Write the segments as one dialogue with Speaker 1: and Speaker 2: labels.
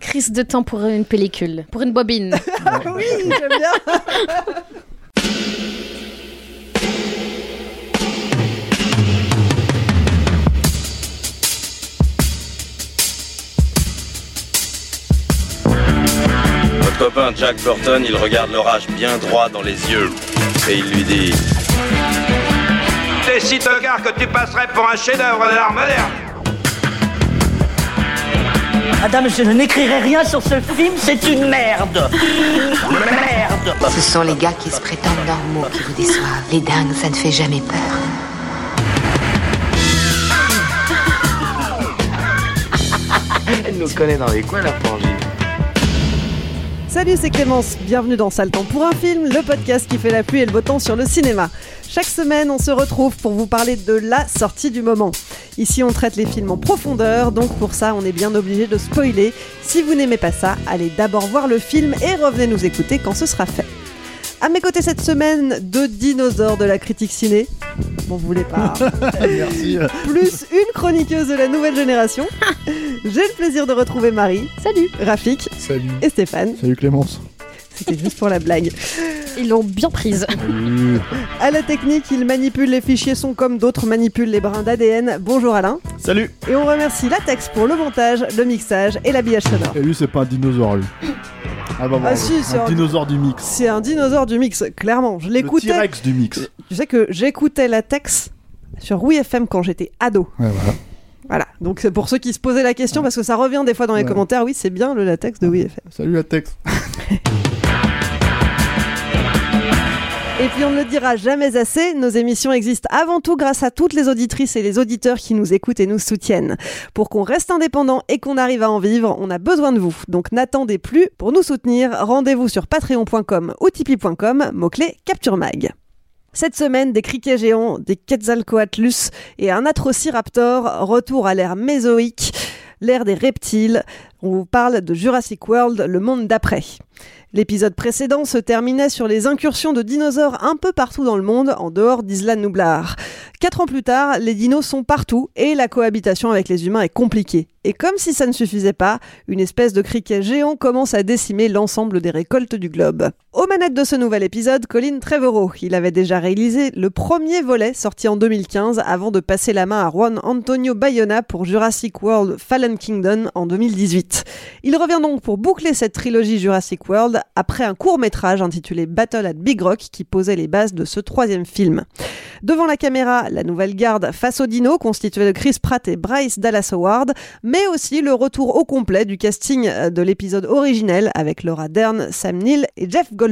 Speaker 1: Crise de temps pour une pellicule, pour une bobine.
Speaker 2: oui, j'aime bien.
Speaker 3: Votre copain Jack Burton, il regarde l'orage bien droit dans les yeux. Et il lui dit
Speaker 4: T'es si tocard que tu passerais pour un chef-d'œuvre de l'art moderne.
Speaker 5: Madame, je n'écrirai rien sur ce film, c'est une merde Merde
Speaker 6: Ce sont les gars qui se prétendent normaux qui vous déçoivent. Les dingues, ça ne fait jamais peur.
Speaker 7: Elle nous connaît dans les coins, la frangine.
Speaker 2: Salut, c'est Clémence. Bienvenue dans Sale Temps pour un film, le podcast qui fait la pluie et le beau temps sur le cinéma. Chaque semaine, on se retrouve pour vous parler de la sortie du moment. Ici, on traite les films en profondeur, donc pour ça, on est bien obligé de spoiler. Si vous n'aimez pas ça, allez d'abord voir le film et revenez nous écouter quand ce sera fait. À mes côtés cette semaine, deux dinosaures de la critique ciné. Bon, vous voulez pas.
Speaker 8: Merci.
Speaker 2: Plus une chroniqueuse de la nouvelle génération. J'ai le plaisir de retrouver Marie.
Speaker 1: Salut.
Speaker 2: Rafik.
Speaker 8: Salut.
Speaker 2: Et Stéphane.
Speaker 8: Salut Clémence.
Speaker 2: C'était juste pour la blague.
Speaker 1: Ils l'ont bien prise.
Speaker 2: À la technique, il manipule les fichiers son comme d'autres manipulent les brins d'ADN. Bonjour Alain.
Speaker 8: Salut.
Speaker 2: Et on remercie Latex pour le montage, le mixage et l'habillage sonore.
Speaker 8: Et lui, c'est pas un dinosaure, lui. Ah bah
Speaker 2: Ah
Speaker 8: bon,
Speaker 2: si, c'est
Speaker 8: un
Speaker 2: un-
Speaker 8: dinosaure du mix.
Speaker 2: C'est un dinosaure du mix, clairement. Je
Speaker 8: Le
Speaker 2: l'écoutais.
Speaker 8: T-Rex du mix.
Speaker 2: Tu sais que j'écoutais Latex sur Oui FM quand j'étais ado.
Speaker 8: Ouais, voilà.
Speaker 2: Voilà. Donc c'est pour ceux qui se posaient la question, parce que ça revient des fois dans les commentaires. Oui, c'est bien le latex de Oui FM.
Speaker 8: Salut Latex.
Speaker 2: Et puis on ne le dira jamais assez, nos émissions existent avant tout grâce à toutes les auditrices et les auditeurs qui nous écoutent et nous soutiennent. Pour qu'on reste indépendant et qu'on arrive à en vivre, on a besoin de vous. Donc n'attendez plus. Pour nous soutenir, rendez-vous sur patreon.com ou tipeee.com, mot-clé Capture Mag. Cette semaine, des criquets géants, des Quetzalcoatlus et un Atrociraptor, retour à l'ère mésoïque, l'ère des reptiles. On vous parle de Jurassic World, le monde d'après. L'épisode précédent se terminait sur les incursions de dinosaures un peu partout dans le monde, en dehors d'Isla Nublar. Quatre ans plus tard, les dinos sont partout et la cohabitation avec les humains est compliquée. Et comme si ça ne suffisait pas, une espèce de criquet géant commence à décimer l'ensemble des récoltes du globe. Aux manettes de ce nouvel épisode, Colin Trevorrow. Il avait déjà réalisé le premier volet sorti en 2015 avant de passer la main à Juan Antonio Bayona pour Jurassic World Fallen Kingdom en 2018. Il revient donc pour boucler cette trilogie Jurassic World après un court métrage intitulé Battle at Big Rock qui posait les bases de ce troisième film. Devant la caméra, la nouvelle garde face aux dinos constituée de Chris Pratt et Bryce Dallas Howard, mais aussi le retour au complet du casting euh, de l'épisode originel avec Laura Dern, Sam Neill et Jeff Goldblum.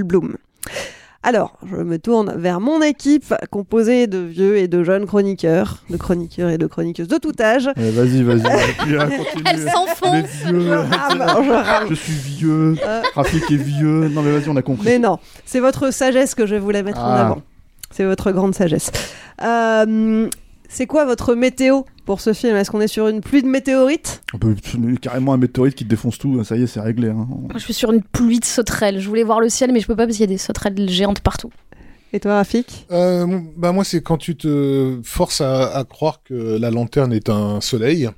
Speaker 2: Alors, je me tourne vers mon équipe composée de vieux et de jeunes chroniqueurs, de chroniqueurs et de chroniqueuses de tout âge.
Speaker 8: Vas-y, vas-y.
Speaker 1: Elle s'enfonce.
Speaker 8: Les vieux.
Speaker 2: Je rame, je rame.
Speaker 8: Je suis vieux.
Speaker 2: Euh.
Speaker 8: Rafik est vieux. Non, mais vas-y, on a compris.
Speaker 2: Mais non, c'est votre sagesse que je voulais mettre en
Speaker 8: Ah.
Speaker 2: avant. C'est votre grande sagesse. Euh, c'est quoi votre météo? Pour ce film Est-ce qu'on est sur une pluie de météorites?
Speaker 8: On peut carrément un météorite qui te défonce tout. Ça y est, c'est réglé. hein.
Speaker 1: Moi, je suis sur une pluie de sauterelles. Je voulais voir le ciel, mais je peux pas parce qu'il y a des sauterelles géantes partout.
Speaker 2: Et toi, Rafik?
Speaker 9: Euh, bah moi, c'est quand tu te forces à, à croire que la lanterne est un soleil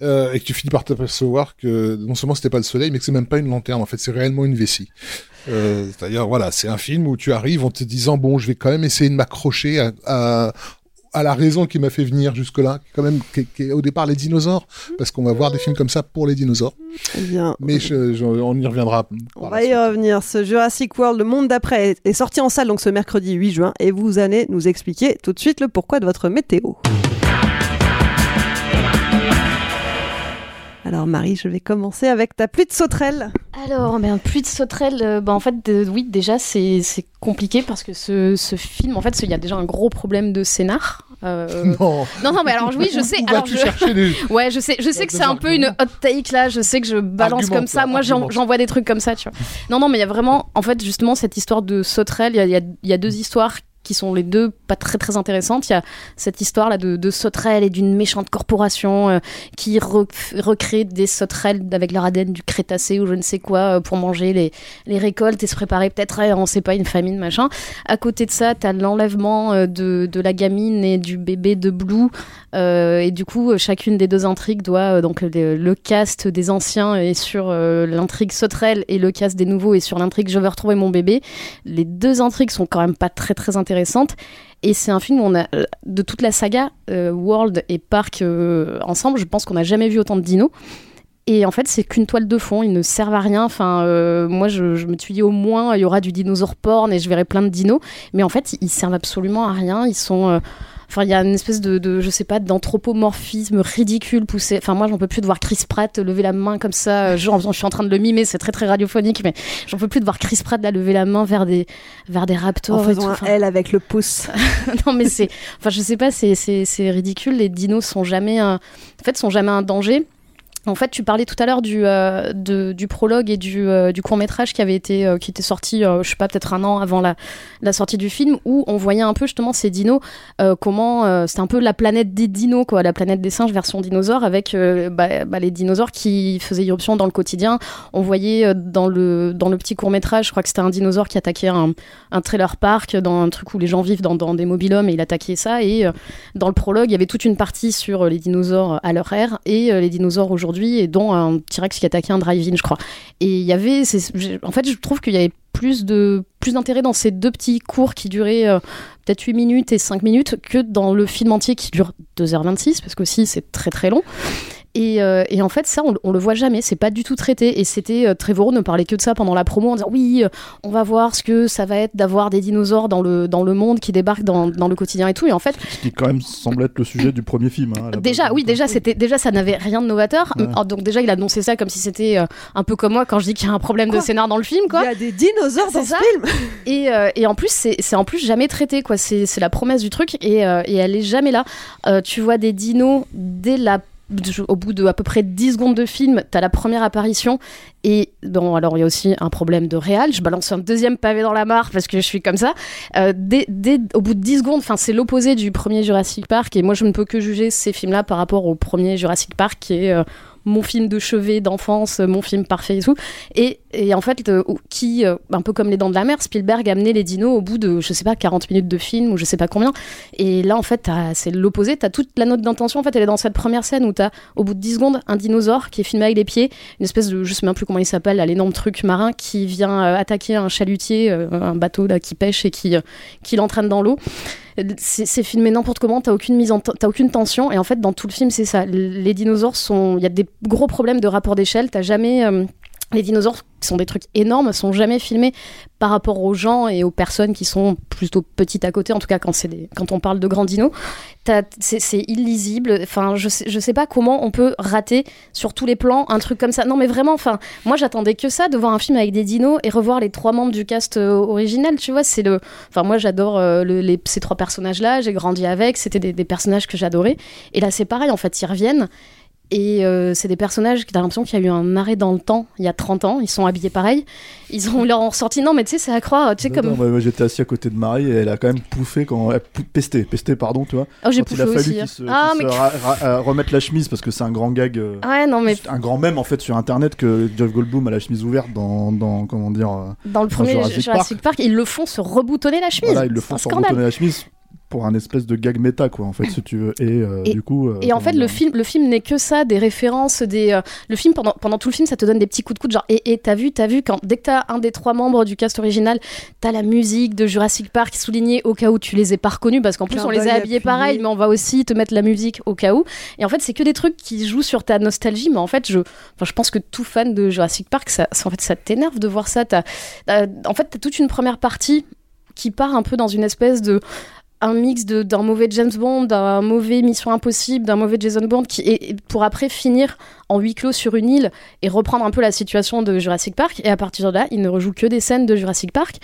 Speaker 9: euh, et que tu finis par t'apercevoir que non seulement c'était pas le soleil, mais que c'est même pas une lanterne. En fait, c'est réellement une vessie. Euh, C'est-à-dire, voilà, c'est un film où tu arrives en te disant bon, je vais quand même essayer de m'accrocher à, à à la raison qui m'a fait venir jusque-là, quand même, qui, est- qui est au départ les dinosaures, parce qu'on va voir des films comme ça pour les dinosaures.
Speaker 2: Eh bien,
Speaker 9: Mais je- je- on y reviendra.
Speaker 2: on va y revenir. Ce Jurassic World, le monde d'après, est- est sorti en salle donc ce mercredi 8 juin et vous allez nous expliquer tout de suite le pourquoi de votre météo. Alors Marie, je vais commencer avec ta pluie de sauterelles.
Speaker 1: Alors, ben, pluie de sauterelles, euh, ben, en fait, de- oui, déjà, c'est c'est compliqué parce que ce, ce film, en fait, il y a déjà un gros problème de scénar. Euh,
Speaker 9: Non.
Speaker 1: non, non, mais alors oui, je sais. Alors, je...
Speaker 9: les...
Speaker 1: Ouais, je sais, je sais que
Speaker 9: Des
Speaker 1: c'est un peu une hot take là. Je sais que je balance
Speaker 9: Argumente,
Speaker 1: comme ça.
Speaker 9: là,
Speaker 1: Moi, j'envoie des trucs comme ça, tu vois. Non, non, mais il y a vraiment, en fait, justement, cette histoire de sauterelle. Il y y a- il y a deux histoires qui sont les deux pas très très intéressantes. Il y a cette histoire là de, sauterelles et d'une méchante corporation euh, qui re- recrée des sauterelles avec leur ADN du Crétacé ou je ne sais quoi euh, pour manger les, récoltes et se préparer peut-être à, on sait pas, une famine, machin. À côté de ça, t'as l'enlèvement euh, de, de la gamine et du bébé de Blue. Euh, et du coup, chacune des deux intrigues doit, euh, donc le, cast des anciens est sur euh, l'intrigue sauterelle et le cast des nouveaux est sur l'intrigue je veux retrouver mon bébé. Les deux intrigues sont quand même pas très très intéressantes. Et c'est un film où on a, de toute la saga, World et Park ensemble, je pense qu'on n'a jamais vu autant de dinos. Et en fait, c'est qu'une toile de fond, ils ne servent à rien. Enfin, moi, je, je me suis dit au moins, il y aura du dinosaure porn et je verrai plein de dinos. Mais en fait, ils servent absolument à rien. Ils sont. Enfin, il y a une espèce de, de je sais pas, d'anthropomorphisme ridicule poussé. Enfin, moi, j'en peux plus de voir Chris Pratt lever la main comme ça. euh, Genre, je suis en train de le mimer, c'est très très radiophonique, mais j'en peux plus de voir Chris Pratt là lever la main vers des vers des raptors.
Speaker 2: En
Speaker 1: et
Speaker 2: faisant un L avec le pouce.
Speaker 1: non mais c'est enfin je sais pas c'est c'est c'est ridicule les dinos sont jamais un... en fait sont jamais un danger en fait, tu parlais tout à l'heure du, euh, du prologue et du, euh, du court métrage qui avait été euh, qui était sorti, je sais pas, peut-être un an avant la, la sortie du film, où on voyait un peu justement ces dinos, comment c'était un peu la planète des dinos, quoi, la planète des singes version dinosaure, avec bah, bah, les dinosaures qui faisaient irruption dans le quotidien. On voyait dans le dans le petit court métrage, je crois que c'était un dinosaure qui attaquait un, un trailer park dans un truc où les gens vivent dans, dans des mobilhomes et il attaquait ça. Et dans le prologue, il y avait toute une partie sur les dinosaures à leur ère et les dinosaures aujourd'hui, et dont un T-Rex qui attaquait un drive-in, je crois. Et il y avait, en fait, je trouve qu'il y avait plus de plus d'intérêt dans ces deux petits cours qui duraient euh, peut-être 8 minutes et 5 minutes que dans le film entier qui dure 2h26 parce que aussi c'est très très long et, euh, et en fait ça on, on le voit jamais c'est pas du tout traité et c'était euh, Trevorrow ne parlait que de ça pendant la promo en disant oui euh, on va voir ce que ça va être d'avoir des dinosaures dans le, dans le monde qui débarquent dans, dans le quotidien et tout et en fait
Speaker 8: Ce qui quand même semble être le sujet du premier film. hein, base.
Speaker 1: Déjà, oui, déjà, c'était déjà ça n'avait rien de novateur.
Speaker 8: Ouais.
Speaker 1: Alors, donc déjà, il annonçait ça comme si c'était euh, un peu comme moi quand je dis qu'il y a un problème de scénar dans le film, quoi.
Speaker 2: Il y a des dinosaures dans ce film.
Speaker 1: Et, euh, et en plus, c'est c'est en plus jamais traité, quoi. C'est c'est la promesse du truc et, euh, et elle est jamais là. Euh, tu vois des dinos dès la au bout de à peu près 10 secondes de film, t'as la première apparition et bon alors il y a aussi un problème de réal, je balance un deuxième pavé dans la mare parce que je suis comme ça. Euh, dès, dès- au bout de 10 secondes, c'est l'opposé du premier Jurassic Park et moi je ne peux que juger ces films-là par rapport au premier Jurassic Park qui est euh, mon film de chevet d'enfance, euh, mon film parfait et tout. Et, et en fait, euh, qui, euh, un peu comme Les Dents de la Mer, Spielberg a amené les dinos au bout de, je sais pas, 40 minutes de film ou je sais pas combien. Et là, en fait, c'est l'opposé. T'as toute la note d'intention. En fait, elle est dans cette première scène où t'as, au bout de 10 secondes, un dinosaure qui est filmé avec les pieds, une espèce de, je sais même plus comment il s'appelle, l'énorme truc marin qui vient attaquer un chalutier, un bateau là qui pêche et qui, qui l'entraîne dans l'eau. C'est filmé n'importe comment, t'as aucune mise en t'as aucune tension et en fait dans tout le film c'est ça. Les dinosaures sont, il y a des gros problèmes de rapport d'échelle. T'as jamais euh, les dinosaures qui sont des trucs énormes sont jamais filmés par rapport aux gens et aux personnes qui sont plutôt petites à côté en tout cas quand on parle de grands dinos. C'est illisible. Enfin je sais, je sais pas comment on peut rater sur tous les plans un truc comme ça. Non mais vraiment enfin moi j'attendais que ça de voir un film avec des dinos et revoir les trois membres du cast euh, original tu vois. C'est le enfin moi j'adore euh, ces trois personnages là j'ai grandi avec. C'était des, des personnages que j'adorais. Et là c'est pareil en fait ils reviennent et euh, c'est des personnages qui t'as l'impression qu'il y a eu un arrêt dans le temps il y a 30 ans. Ils sont habillés pareil. Ils ont leur ont ressorti. Non, mais tu sais, c'est à croire. Tu sais, comme.
Speaker 8: non, moi, j'étais assis à côté de Marie et elle a quand même pouffé quand elle pou- pesté, pesté pardon, tu vois.
Speaker 1: Oh, j'ai
Speaker 8: quand il a
Speaker 1: pouffé
Speaker 8: fallu
Speaker 1: aussi.
Speaker 8: qu'il
Speaker 1: hein.
Speaker 8: se,
Speaker 1: Ah,
Speaker 8: qu'il
Speaker 1: mais.
Speaker 8: se ra- ra- euh, remette la chemise parce que c'est un grand gag. euh,
Speaker 1: Ouais, non, mais
Speaker 8: un grand mème en fait sur internet que Jeff Goldblum a la chemise ouverte dans, dans comment dire
Speaker 1: dans le premier
Speaker 8: Jurassic
Speaker 1: Jurassic, Park. ils le font se reboutonner la chemise.
Speaker 8: voilà ils le font se reboutonner la chemise pour un espèce de gag méta quoi en fait si tu veux et, euh,
Speaker 1: Et-
Speaker 8: du coup euh,
Speaker 1: Et en fait, le
Speaker 8: dire,
Speaker 1: film, le film n'est que ça, des références, des. euh, le film pendant pendant tout le film, ça te donne des petits coups de coude, genre et et t'as vu, t'as vu quand dès que t'as un des trois membres du cast original, t'as la musique de Jurassic Park soulignée au cas où tu les aies pas reconnus parce qu'en plus on les a habillés
Speaker 2: appuyé.
Speaker 1: pareil, mais on va aussi te mettre la musique au cas où. Et en fait, c'est que des trucs qui jouent sur ta nostalgie, mais en fait, je, enfin, je pense que tout fan de Jurassic Park, ça, ça- en fait, ça t'énerve de voir ça. T'as- t'as- en fait, t'as toute une première partie qui part un peu dans une espèce de un mix d'un mauvais James Bond, d'un mauvais Mission Impossible, d'un mauvais Jason Bourne, qui pour après finir en huis clos sur une île et reprendre un peu la situation de Jurassic Park. Et à partir de là, il ne rejoue que des scènes de Jurassic Park.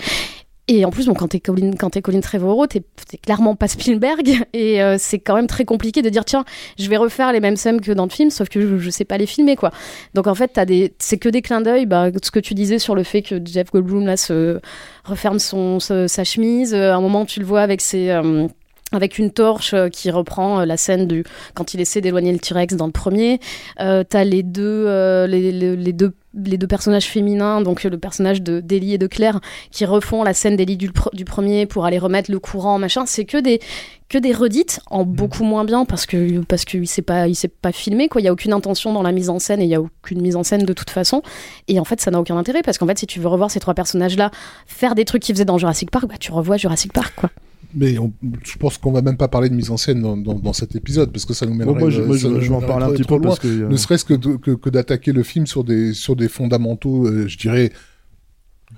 Speaker 1: Et en plus, bon, quand t'es Colin, quand t'es Colin Trevorrow, t'es clairement pas Spielberg, et euh, c'est quand même très compliqué de dire tiens, je vais refaire les mêmes scènes que dans le film, sauf que je, je sais pas les filmer quoi. Donc en fait, t'as des, c'est que des clins d'œil. Bah, ce que tu disais sur le fait que Jeff Goldblum là se referme son sa chemise, euh, à un moment tu le vois avec ses euh, avec une torche qui reprend la scène du quand il essaie d'éloigner le T-Rex dans le premier. Euh, T'as les deux les- les deux les deux personnages féminins, donc euh, le personnage de d'Ellie et de Claire, qui refont la scène d'Ellie du, pr- du premier pour aller remettre le courant, machin. C'est que des que des redites en beaucoup moins bien parce que parce qu'il s'est pas il s'est pas filmé quoi. Il y a aucune intention dans la mise en scène et il y a aucune mise en scène de toute façon. Et en fait, ça n'a aucun intérêt parce qu'en fait, si tu veux revoir ces trois personnages là faire des trucs qu'ils faisaient dans Jurassic Park, bah tu revois Jurassic Park quoi.
Speaker 9: Mais on- je pense qu'on va même pas parler de mise en scène dans, dans, dans cet épisode parce que ça nous mènerait.
Speaker 8: Bon, moi, moi, je- vais en parler un petit peu parce que, euh,
Speaker 9: Ne serait-ce que, que, que d'attaquer le film sur des sur des fondamentaux, euh, je dirais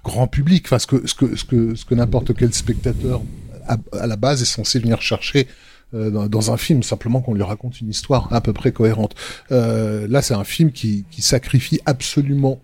Speaker 9: grand public, enfin ce que ce que ce que ce que n'importe quel spectateur à, à la base est censé venir chercher. euh, dans, dans un film, simplement qu'on lui raconte une histoire à peu près cohérente. Euh, là, c'est un film qui, qui sacrifie absolument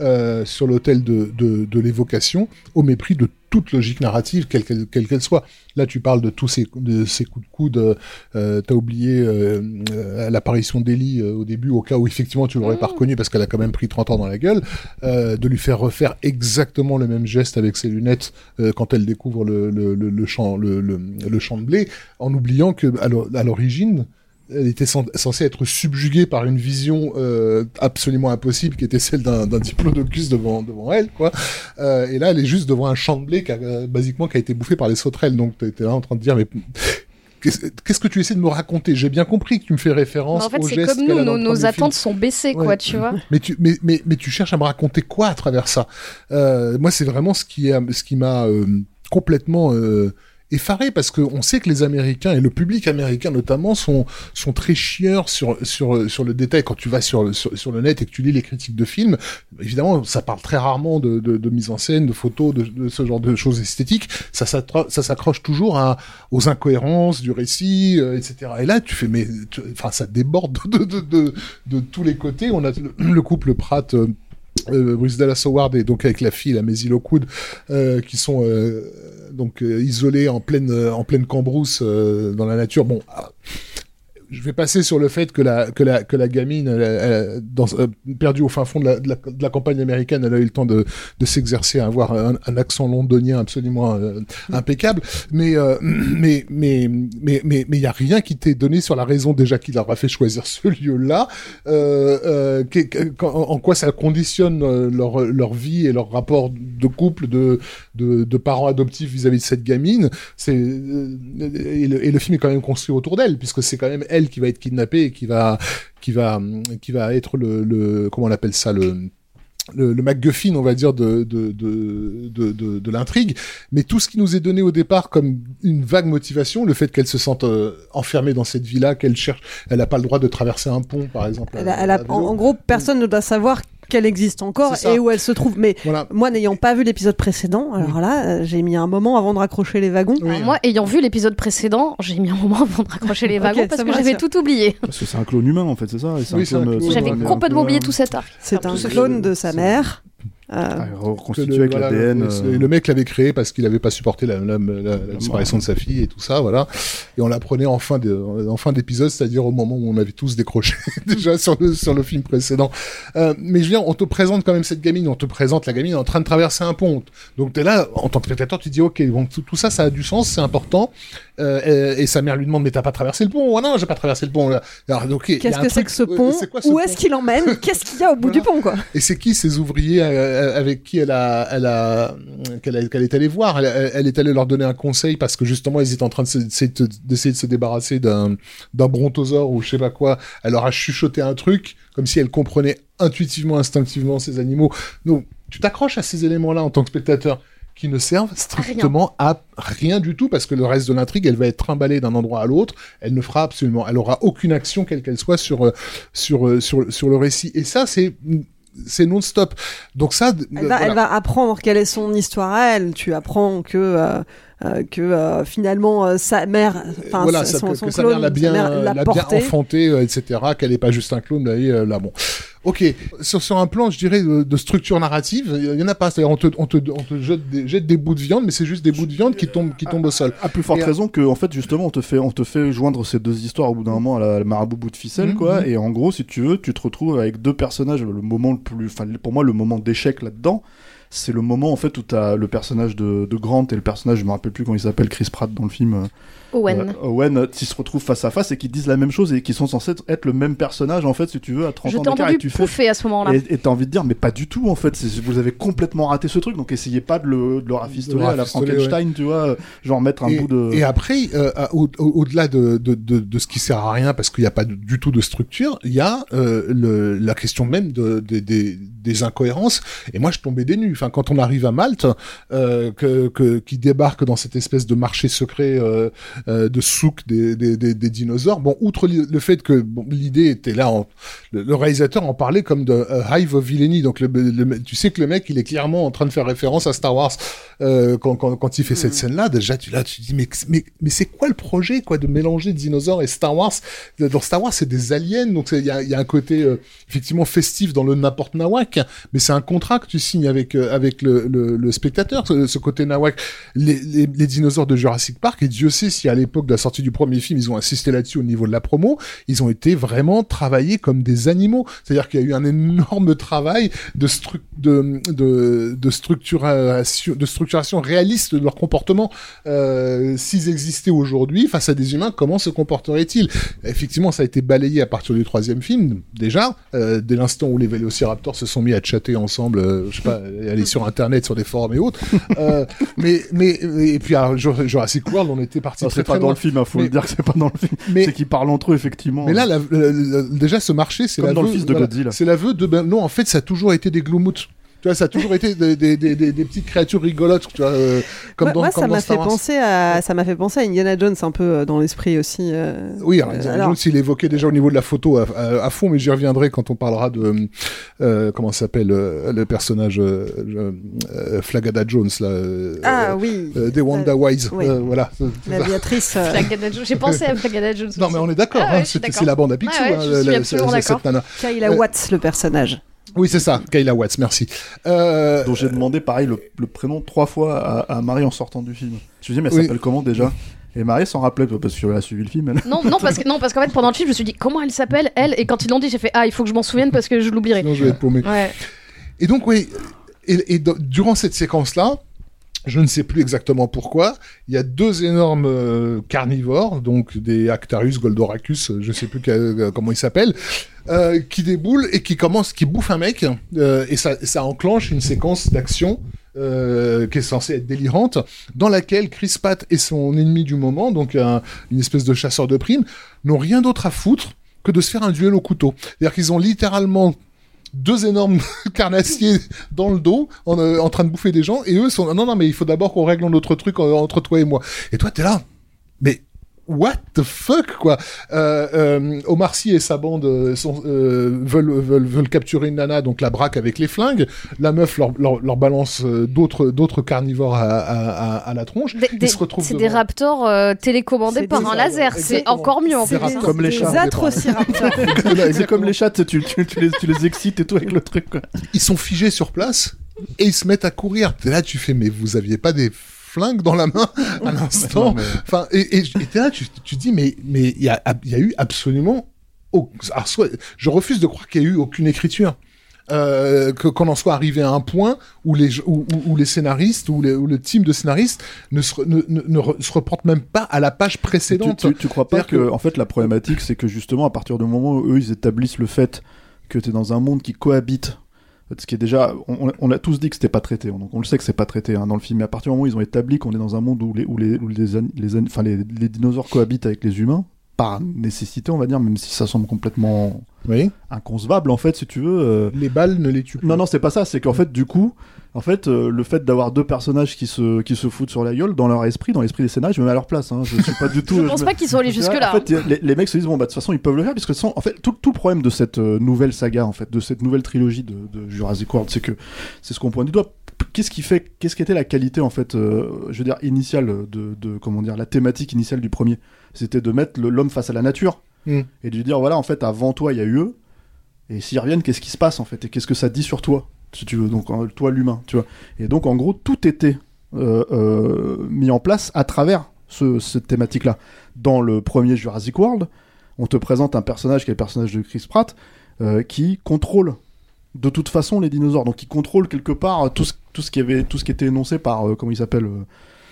Speaker 9: euh, sur l'autel de, de, de l'évocation, au mépris de toute logique narrative, quelle qu'elle soit. Là, tu parles de tous ces, de ces coups de coude. Euh, T'as oublié euh, euh, l'apparition d'Ellie euh, au début, au cas où effectivement tu l'aurais pas reconnu parce qu'elle a quand même pris 30 ans dans la gueule, euh, de lui faire refaire exactement le même geste avec ses lunettes euh, quand elle découvre le, le, le, le champ, le, le, champ de blé, en oubliant que à l'origine, elle était cen- censée être subjuguée par une vision euh, absolument impossible qui était celle d'un diplodocus devant devant elle quoi. Euh, et là elle est juste devant un champ de blé qui a, euh, basiquement qui a été bouffé par les sauterelles. Donc t'es là en train de dire mais qu'est-ce que tu essaies de me raconter? J'ai bien compris que tu me fais référence
Speaker 1: Mais en fait,
Speaker 9: au
Speaker 1: c'est
Speaker 9: geste
Speaker 1: comme nous, nos, attentes
Speaker 9: film.
Speaker 1: sont baissées quoi, tu vois.
Speaker 9: Mais tu, mais, mais, mais tu cherches à me raconter quoi à travers ça? Euh, Moi, c'est vraiment ce qui, est, ce qui m'a complètement effaré parce qu'on sait que les Américains et le public américain notamment sont sont très chieurs sur sur sur le détail. Quand tu vas sur sur, sur le net et que tu lis les critiques de films, évidemment, ça parle très rarement de, de, de mise en scène, de photos, de, de ce genre de choses esthétiques. Ça s'attra- ça s'accroche toujours à aux incohérences du récit, euh, etc. Et là, tu fais mais, enfin, ça déborde de de, de de tous les côtés. On a le, le couple Pratt. euh, euh, Bruce Dallas Howard et donc avec la fille, la Maisie Lockwood, euh, qui sont euh, donc euh, isolés en pleine en pleine cambrousse dans la nature. Bon, ah, je vais passer sur le fait que la que la que la gamine elle, elle- dans, euh, perdue au fin fond de la, de la, de la campagne américaine, elle a eu le temps de de s'exercer à avoir un, un accent londonien absolument euh, impeccable. Mais euh, mais mais mais mais mais il y a rien qui t'est donné sur la raison déjà qui leur a fait choisir ce lieu-là. Euh, en quoi ça conditionne leur leur vie et leur rapport de couple de de, de parents adoptifs vis-à-vis de cette gamine? C'est et, le, et le film est quand même construit autour d'elle puisque c'est quand même elle qui va être kidnappée et qui va qui va qui va être le, le comment on appelle ça le le, le MacGuffin, on va dire, de, de, de, de, l'intrigue. Mais tout ce qui nous est donné au départ comme une vague motivation, le fait qu'elle se sente euh, enfermée dans cette villa, qu'elle cherche, elle n'a pas le droit de traverser un pont, par exemple.
Speaker 2: Elle a- elle a- en, en gros, personne ne doit savoir qu'elle existe encore et où elle se trouve. Mais
Speaker 9: Voilà.
Speaker 2: moi, n'ayant pas vu l'épisode précédent, alors là, euh, j'ai mis un moment avant de raccrocher les wagons.
Speaker 1: Moi, ayant vu l'épisode précédent, j'ai mis un moment avant de raccrocher les wagons parce que j'avais tout oublié.
Speaker 8: Parce que c'est un clone humain en fait, c'est ça
Speaker 9: Oui,
Speaker 8: euh,
Speaker 1: J'avais complètement
Speaker 8: euh,
Speaker 1: oublié tout cet arc.
Speaker 2: C'est un clone de sa mère. Euh,
Speaker 8: reconstitué
Speaker 9: le-
Speaker 8: avec l'ADN. euh,
Speaker 9: mec l'avait créé parce qu'il avait pas supporté la, la, la- la disparition de sa fille et tout ça, voilà. Et on l'apprenait en fin de, en fin d'épisode, c'est-à-dire au moment où on avait tous décroché déjà sur le, sur le film précédent. Euh, mais je viens, on te présente quand même cette gamine, on te présente la gamine en train de traverser un pont. Donc t'es là, en tant que spectateur, tu dis, ok, tout, tout ça, ça a du sens, c'est important. Euh, et, et sa mère lui demande, mais t'as pas traversé le pont? Oh non, j'ai pas traversé le pont. Alors, a
Speaker 2: Qu'est-ce que c'est que ce pont?
Speaker 9: quoi ce
Speaker 2: Où est-ce qu'il emmène? Qu'est-ce qu'il y a au bout du pont, quoi?
Speaker 9: Et c'est qui ces ouvriers euh, avec qui elle a, elle a, qu'elle est allée voir? Elle, est allée leur donner un conseil parce que justement ils étaient en train d'essayer de, de se débarrasser d'un, d'un brontosaure ou je sais pas quoi. Elle leur a chuchoté un truc comme si elle comprenait intuitivement, instinctivement ces animaux. Donc tu t'accroches à ces éléments-là en tant que spectateur qui ne servent strictement à rien du tout parce que le reste de l'intrigue, elle va être trimballée d'un endroit à l'autre. Elle ne fera absolument, elle aura aucune action quelle qu'elle soit sur euh, sur euh, sur sur le récit. Et ça, c'est c'est non-stop. Donc ça,
Speaker 2: Elle va, elle va apprendre quelle est son histoire à elle. Tu apprends que euh, euh, que euh, finalement euh, sa mère, enfin
Speaker 9: voilà,
Speaker 2: son,
Speaker 9: ça,
Speaker 2: son,
Speaker 9: que,
Speaker 2: son
Speaker 9: que sa
Speaker 2: clone,
Speaker 9: mère l'a bien,
Speaker 2: sa mère l'a
Speaker 9: bien enfanté, euh, etc. Qu'elle n'est pas juste un clone, euh, là bon. Ok, sur, sur un plan, je dirais, de, de structure narrative, il y en a pas. C'est-à-dire, on te, on te, on te jette, des, jette des bouts de viande, mais c'est juste des bouts de viande qui tombent, qui tombent au sol.
Speaker 8: À plus forte
Speaker 9: Et, euh,
Speaker 8: raison que, en fait, justement, on te fait, on te fait joindre ces deux histoires au bout d'un moment à la, la marabout bout de ficelle,
Speaker 9: Mhm,
Speaker 8: quoi. Et en gros, si tu veux, tu te retrouves avec deux personnages. Le moment le plus, enfin, pour moi, le moment d'échec là-dedans, c'est le moment, en fait, où t'as le personnage de, de Grant et le personnage, je me rappelle plus comment il s'appelle, Chris Pratt dans le film. euh,
Speaker 1: Owen.
Speaker 8: euh, Owen, euh, qui se retrouvent face à face et qui disent la même chose et qui sont censés être le même personnage, en fait, si tu veux, à 30
Speaker 1: Je
Speaker 8: ans
Speaker 1: t'ai
Speaker 8: d'écart. Et tu fais,
Speaker 1: pouffer à ce moment-là.
Speaker 8: et t'as envie de dire, mais pas du tout en fait, vous avez complètement raté ce truc, donc essayez pas de le, de le rafistoler
Speaker 9: De
Speaker 8: à la Frankenstein, tu vois, euh, genre mettre un
Speaker 9: et,
Speaker 8: bout de.
Speaker 9: et après, euh, à- au- au- au-delà de, de, de, de ce qui sert à rien parce qu'il n'y a pas du tout de structure, il y a euh, le, la question même de, de- des- des incohérences. Et moi, je tombais des nues. Enfin, quand on arrive à Malte, euh, que, que, qui débarque dans cette espèce de marché secret euh, euh, de souk des, des, des, des dinosaures. Bon, outre li- le fait que bon, l'idée était là, en- le, le réalisateur en parlait comme de Hive of Villainy. Donc, le, le- tu sais que le mec, il est clairement en train de faire référence à Star Wars quand, quand, quand il fait cette scène-là. Déjà, tu là, tu dis mais mais mais c'est quoi le projet quoi de mélanger dinosaures et Star Wars? Dans Star Wars, c'est des aliens, donc il y a, y a un côté effectivement festif dans le n'importe nawak, mais c'est un contrat que tu signes avec avec le, spectateur, ce, côté nawak. Les, dinosaures de Jurassic Park, et Dieu sait si à l'époque de la sortie du premier film, ils ont insisté là-dessus au niveau de la promo, ils ont été vraiment travaillés comme des animaux. C'est-à-dire qu'il y a eu un énorme travail de, stru de, structuration, réaliste de leur comportement. Euh, S'ils existaient aujourd'hui face à des humains, comment se comporteraient-ils? Effectivement, ça a été balayé à partir du troisième film, déjà, euh, dès l'instant où les vélociraptors se sont mis à chatter ensemble, euh, je sais pas, sur Internet, sur des forums et autres. Euh, mais, mais, et puis à Jur- Jurassic World, on était parti très
Speaker 8: c'est pas
Speaker 9: très
Speaker 8: dans le film, hein, faut
Speaker 9: Mais-
Speaker 8: le dire que c'est pas dans le film.
Speaker 9: Mais-
Speaker 8: C'est qu'ils parlent entre eux, effectivement.
Speaker 9: mais là, la- la- la- déjà, ce marché, c'est l'aveu.
Speaker 8: le fils de Godzilla.
Speaker 9: C'est l'aveu de. Ben, non, en fait, ça a toujours été des gloumoutes. Tu vois, ça a toujours été des, des, des, des, des petites créatures rigolotes, tu vois, euh, comme
Speaker 2: moi,
Speaker 9: dans,
Speaker 2: moi,
Speaker 9: comme
Speaker 2: ça
Speaker 9: dans
Speaker 2: m'a fait
Speaker 9: Star Wars.
Speaker 2: penser à ça m'a fait penser à Indiana Jones un peu euh, dans l'esprit aussi. euh,
Speaker 9: Oui, alors, Indiana
Speaker 2: alors-
Speaker 9: Jones, il évoquait déjà au niveau de la photo à, à- à fond, mais j'y reviendrai quand on parlera de euh, comment s'appelle euh, le personnage euh, euh, Flagada Jones là. euh,
Speaker 2: Ah oui.
Speaker 9: euh, des Wanda Wise,
Speaker 2: oui.
Speaker 9: euh, voilà.
Speaker 2: L'aviatrice. euh,
Speaker 1: Flagada Jones. J'ai pensé à Flagada Jones.
Speaker 9: Non, mais on est d'accord.
Speaker 1: Ah ouais,
Speaker 9: hein, c'est la bande à Picsou,
Speaker 1: Ouais, ouais,
Speaker 9: hein, la- la- cette nana.
Speaker 2: Kayla Watts, le personnage.
Speaker 9: Oui, c'est ça, Kayla Watts, merci. Euh,
Speaker 8: dont j'ai demandé pareil le, le prénom trois fois à, à Marie en sortant du film. Je lui dis mais elle
Speaker 9: Oui.
Speaker 8: s'appelle comment déjà? Et Marie s'en rappelait parce qu'elle a suivi le film. Elle.
Speaker 1: Non, non, parce que non, parce qu'en fait pendant le film, je me suis dit comment elle s'appelle elle? Et quand ils l'ont dit, j'ai fait ah il faut que je m'en souvienne parce que je l'oublierai.
Speaker 9: Sinon, je vais être paumé.
Speaker 1: Ouais.
Speaker 9: Et donc, oui, et, et durant cette séquence-là, je ne sais plus exactement pourquoi, il y a deux énormes euh, carnivores, donc des Actarus, Goldoracus, euh, je sais plus euh, comment ils s'appellent, qui déboulent et qui commencent, qui bouffent un mec, et ça, enclenche une séquence d'action qui est censée être délirante, dans laquelle Chris Pratt et son ennemi du moment, donc un- une espèce de chasseur de primes, n'ont rien d'autre à foutre que de se faire un duel au couteau. C'est-à-dire qu'ils ont littéralement deux énormes carnassiers dans le dos en, euh, en train de bouffer des gens et eux sont non non mais il faut d'abord qu'on règle notre truc euh, entre toi et moi. Et toi t'es là. Mais what the fuck quoi euh, euh, Omar Sy et sa bande euh, sont, euh, veulent, veulent veulent capturer une nana donc la braque avec les flingues la meuf leur, leur, leur balance euh, d'autres d'autres carnivores à, à, à, à la tronche
Speaker 1: Des-
Speaker 9: Ils
Speaker 1: des-
Speaker 9: se retrouvent
Speaker 1: C'est des raptors euh, télécommandés par
Speaker 2: des-
Speaker 1: un laser. C'est encore mieux en fait.
Speaker 8: Comme les chats. c'est comme les chats, tu, tu, tu, tu les, tu les excites et tout avec le truc. Quoi.
Speaker 9: ils sont figés sur place et ils se mettent à courir. Et là, tu fais, mais vous aviez pas des flingues dans la main à l'instant
Speaker 8: mais-
Speaker 9: Enfin, et, et, là, tu, tu dis, mais mais il y a, il y a eu absolument, alors, soit, je refuse de croire qu'il y a eu aucune écriture. Euh, que qu'on en soit arrivé à un point où les où, où- où les scénaristes ou, le team de scénaristes ne se, ne, ne, ne re- se reportent même pas à la page précédente.
Speaker 8: tu, tu crois pas que- en fait, la problématique, c'est que justement, à partir du moment où eux, ils établissent le fait que tu es dans un monde qui cohabite, ce qui est déjà, on, on- on a tous dit que c'était pas traité, donc on le sait que c'est pas traité hein, dans le film, mais à partir du moment où ils ont établi qu'on est dans un monde où les, où les, où les dinosaures cohabitent avec les humains, par nécessité, on va dire, même si ça semble complètement
Speaker 9: Oui.
Speaker 8: inconcevable en fait si tu veux. euh,
Speaker 9: Les balles ne les tuent plus.
Speaker 8: Non, non, c'est pas ça. C'est qu'en fait, du coup, en fait, euh, le fait d'avoir deux personnages qui se, qui se foutent sur la gueule, dans leur esprit, dans l'esprit des scénarios, je me mets à leur place. Hein. Je suis pas du tout.
Speaker 1: Je
Speaker 8: euh,
Speaker 1: pense
Speaker 8: me-
Speaker 1: pas qu'ils sont allés jusque-là.
Speaker 8: En fait, les, les mecs se disent bon bah de toute façon ils peuvent le faire puisque en fait tout, tout le problème de cette nouvelle saga en fait de cette nouvelle trilogie de, de Jurassic World c'est que c'est ce qu'on pointe du doigt. Qu'est-ce qui fait qu'est-ce qui était la qualité en fait euh, je veux dire initiale de, de comment dire la thématique initiale du premier? C'était de mettre l'homme face à la nature.
Speaker 9: Mm.
Speaker 8: et de lui dire voilà en fait avant toi il y a eu eux. Et s'ils reviennent qu'est-ce qui se passe en fait? Et qu'est-ce que ça dit sur toi si tu veux? Donc toi l'humain tu vois. Et donc en gros tout était euh, euh, mis en place à travers ce- cette thématique là dans le premier Jurassic World, on te présente un personnage qui est le personnage de Chris Pratt, euh, qui contrôle de toute façon les dinosaures. Donc il contrôle quelque part tout ce, tout ce qui avait, tout ce qui était énoncé par, comment il s'appelle,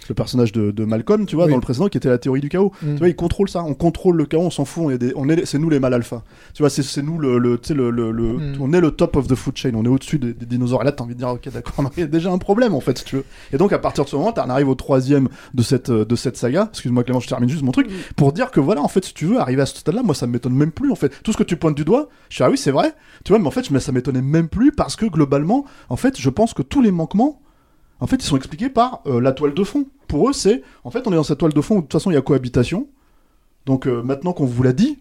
Speaker 8: le personnage de, de Malcolm, tu vois,
Speaker 9: Oui.
Speaker 8: dans le précédent, qui était la théorie du chaos.
Speaker 9: Mm.
Speaker 8: Tu vois, il contrôle ça. On contrôle le chaos, on s'en fout. On est, des- on est, c'est nous les mâles alpha. Tu vois, c'est, c'est nous le, le, tu sais, le, le, le-
Speaker 9: Mm.
Speaker 8: on est le top of the food chain. On est au-dessus des, des dinosaures. Et là, t'as envie de dire, ok, d'accord, il y a déjà un problème en fait, si tu veux. Et donc à partir de ce moment, t'en arrives au troisième de cette, euh, de cette saga. Excuse-moi Clément, je termine juste mon truc pour dire que voilà, en fait, si tu veux arriver à ce stade-là, moi ça m'étonne même plus en fait. Tout ce que tu pointes du doigt, je suis ah oui, c'est vrai. Tu vois, mais en fait, mais ça m'étonnait même plus parce que globalement, en fait, je pense que tous les manquements, en fait, ils sont expliqués par euh, la toile de fond. Pour eux, c'est en fait, on est dans cette toile de fond où de toute façon il y a cohabitation. Donc euh, maintenant qu'on vous l'a dit,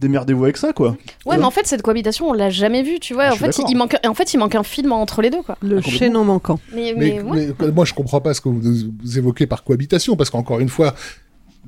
Speaker 8: démerdez-vous avec ça, quoi.
Speaker 1: Ouais, mais en fait, cette cohabitation, on l'a jamais vue, tu vois.
Speaker 8: Ah,
Speaker 1: En fait, il manque, en fait, il manque un film entre les deux, quoi.
Speaker 2: Le
Speaker 8: complètement.
Speaker 2: chaînon manquant.
Speaker 1: Mais, mais,
Speaker 9: Mais,
Speaker 1: ouais.
Speaker 9: mais moi, je comprends pas ce que vous, vous évoquez par cohabitation, parce qu'encore une fois,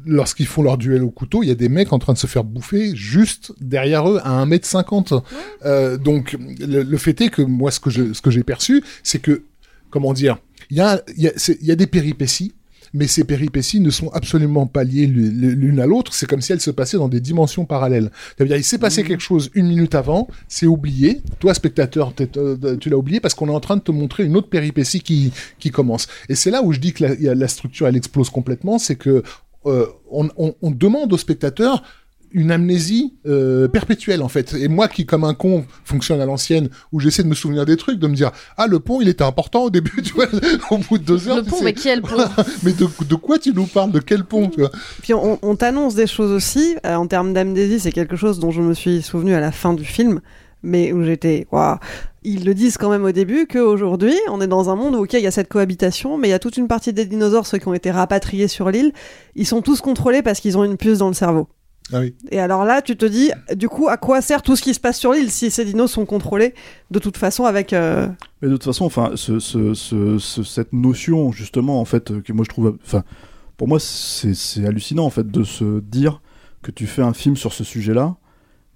Speaker 9: lorsqu'ils font leur duel au couteau, il y a des mecs en train de se faire bouffer juste derrière eux à 1m50. Euh, donc, le, le fait est que moi, ce que je, ce que j'ai perçu, c'est que, comment dire, il y a, il y, a, c'est- il y a des péripéties, mais ces péripéties ne sont absolument pas liées l'une à l'autre. C'est comme si elles se passaient dans des dimensions parallèles. C'est-à-dire, il s'est passé quelque chose une minute avant, c'est oublié. Toi, spectateur, euh, tu l'as oublié parce qu'on est en train de te montrer une autre péripétie qui, qui commence. Et c'est là où je dis que la, structure, elle explose complètement. C'est que euh, on, on- on demande au spectateur une amnésie euh, perpétuelle en fait. Et moi qui comme un con fonctionne à l'ancienne, où j'essaie de me souvenir des trucs, de me dire ah le pont il était important au début, tu vois, au bout de deux heures.
Speaker 1: Le pont,
Speaker 9: sais-
Speaker 1: mais quel pont?
Speaker 9: Mais de, de quoi tu nous parles? De quel pont tu vois?
Speaker 2: Puis on, on t'annonce des choses aussi. euh, en termes d'amnésie, c'est quelque chose dont je me suis souvenu à la fin du film, mais où j'étais, waouh. Ils le disent quand même au début qu'aujourd'hui, on est dans un monde où, ok, il y a cette cohabitation, mais il y a toute une partie des dinosaures, ceux qui ont été rapatriés sur l'île, ils sont tous contrôlés parce qu'ils ont une puce dans le cerveau.
Speaker 9: Ah oui.
Speaker 2: Et alors là, tu te dis, du coup, à quoi sert tout ce qui se passe sur l'île si ces dinos sont contrôlés de toute façon avec. euh,
Speaker 8: Mais de toute façon, enfin, ce, ce- ce- ce- cette notion justement, en fait, euh, que moi je trouve, enfin, pour moi, c'est c'est hallucinant en fait de se dire que tu fais un film sur ce sujet-là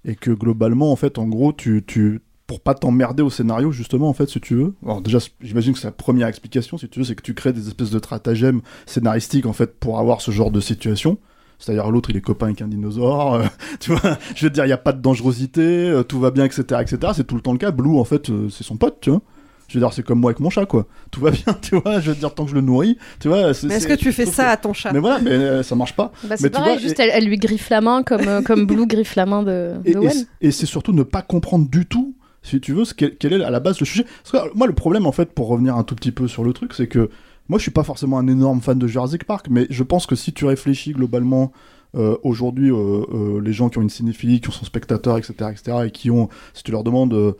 Speaker 8: et que globalement, en fait, en gros, tu, tu pour pas t'emmerder au scénario justement en fait si tu veux alors déjà j'imagine que c'est la première explication si tu veux c'est que tu crées des espèces de stratagèmes scénaristiques en fait pour avoir ce genre de situation c'est-à-dire l'autre il est copain avec un dinosaure, euh, tu vois, je veux dire il y a pas de dangerosité, euh, tout va bien, etc., etc. C'est tout le temps le cas. Blue en fait euh, c'est son pote, tu vois. Je veux dire c'est comme moi avec mon chat quoi. Tout va bien, tu vois. Je veux dire tant que je le nourris, tu vois.
Speaker 2: Mais est-ce que tu fais
Speaker 8: sauf
Speaker 2: ça
Speaker 8: que-
Speaker 2: à ton chat
Speaker 8: Mais voilà, mais euh, ça marche pas.
Speaker 1: Bah, c'est
Speaker 8: Mais tu
Speaker 1: pareil,
Speaker 8: vois,
Speaker 1: juste
Speaker 8: et-
Speaker 1: elle, elle lui griffe la main comme, euh, comme Blue griffe la main de,
Speaker 8: Et,
Speaker 1: de
Speaker 8: et et c'est surtout ne pas comprendre du tout, si tu veux, ce qu'est- quel est à la base le sujet. Parce que moi, le problème, en fait, pour revenir un tout petit peu sur le truc, c'est que moi, je suis pas forcément un énorme fan de Jurassic Park, mais je pense que si tu réfléchis globalement euh, aujourd'hui, euh, euh, les gens qui ont une cinéphilie, qui sont spectateurs, etc., etc., et qui ont, si tu leur demandes,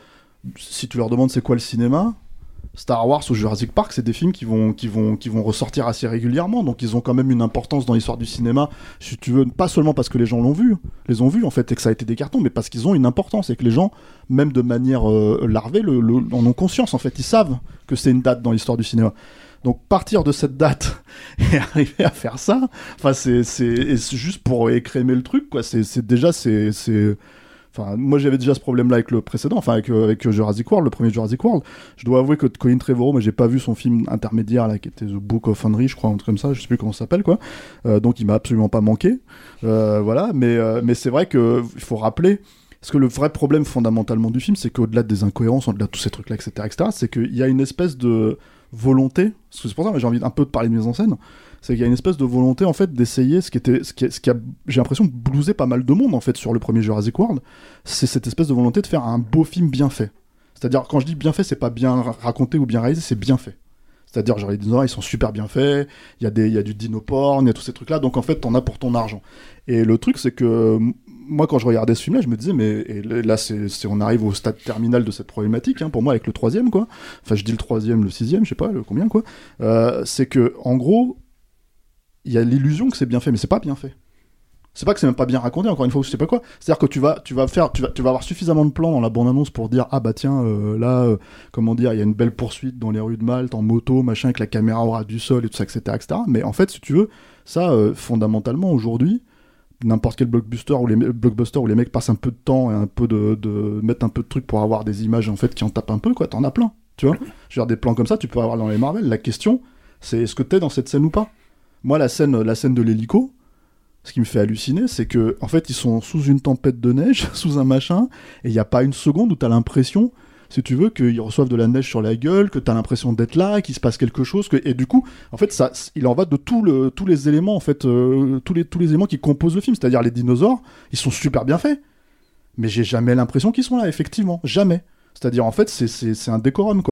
Speaker 8: si tu leur demandes c'est quoi le cinéma, Star Wars ou Jurassic Park, c'est des films qui vont, qui, vont, qui vont ressortir assez régulièrement, donc ils ont quand même une importance dans l'histoire du cinéma, si tu veux, pas seulement parce que les gens l'ont vu, les ont vus en fait, et que ça a été des cartons, mais parce qu'ils ont une importance, et que les gens, même de manière larvée, en ont conscience, en fait, ils savent que c'est une date dans l'histoire du cinéma. Donc partir de cette date et arriver à faire ça, enfin c'est juste pour écrémer le truc quoi. C'est déjà c'est Enfin, moi j'avais déjà ce problème-là avec le précédent, enfin avec, euh, avec Jurassic World, le premier Jurassic World. Je dois avouer que Colin Trevorrow, mais j'ai pas vu son film intermédiaire là, qui était The Book of Henry, je crois, un truc comme ça, je sais plus comment ça s'appelle quoi. Euh, donc il m'a absolument pas manqué. Euh, voilà, mais mais c'est vrai que il faut rappeler. Parce que le vrai problème fondamentalement du film, c'est qu'au-delà des incohérences, au-delà de tous ces trucs-là, etc., etc., c'est qu'il y a une espèce de volonté. C'est pour ça que j'ai envie un peu de parler de mise en scène. C'est qu'il y a une espèce de volonté en fait d'essayer ce qui était, ce qui, a, j'ai l'impression blousé pas mal de monde en fait sur le premier Jurassic World. C'est cette espèce de volonté de faire un beau film bien fait. C'est-à-dire quand je dis bien fait, c'est pas bien ra- raconté ou bien réalisé, c'est bien fait. C'est-à-dire, genre, les dinosaures, ils sont super bien faits, il y, a des- il y a du dinoporn, il y a tous ces trucs-là, donc en fait, t'en as pour ton argent. Et le truc, c'est que moi, quand je regardais ce film-là, je me disais, mais là, c'est, on arrive au stade terminal de cette problématique, hein, pour moi, avec le troisième, quoi. Enfin, je dis le troisième, le sixième, je sais pas, le combien, quoi. Euh, c'est que, en gros, il y a l'illusion que c'est bien fait, mais c'est pas bien fait. C'est pas que c'est même pas bien raconté, encore une fois, je sais pas quoi. C'est-à-dire que tu vas, tu vas faire, tu vas, tu vas avoir suffisamment de plans dans la bande-annonce pour dire, ah bah tiens, euh, là, euh, comment dire, il y a une belle poursuite dans les rues de Malte, en moto, machin, avec la caméra au ras du sol et tout ça, etc., etc. Mais en fait, si tu veux, ça, fondamentalement, aujourd'hui, n'importe quel blockbuster où les blockbuster où les mecs passent un peu de temps et un peu de, de mettre un peu de trucs pour avoir des images en fait qui en tapent un peu quoi. T'en as plein tu vois. Je veux dire des plans comme ça tu peux avoir dans les Marvel. La question c'est est-ce que t'es dans cette scène ou pas? Moi la scène la scène de l'hélico ce qui me fait halluciner c'est que en fait ils sont sous une tempête de neige sous un machin et il n'y a pas une seconde où t'as l'impression si tu veux, qu'ils reçoivent de la neige sur la gueule, que t'as l'impression d'être là, qu'il se passe quelque chose, et du coup, en fait, ça, il en va de tous les éléments, en fait, euh, tous les tous les éléments qui composent le film, c'est-à-dire les dinosaures, ils sont super bien faits, mais j'ai jamais l'impression qu'ils sont là, effectivement, jamais. C'est-à-dire, en fait, c'est un décorum, quoi.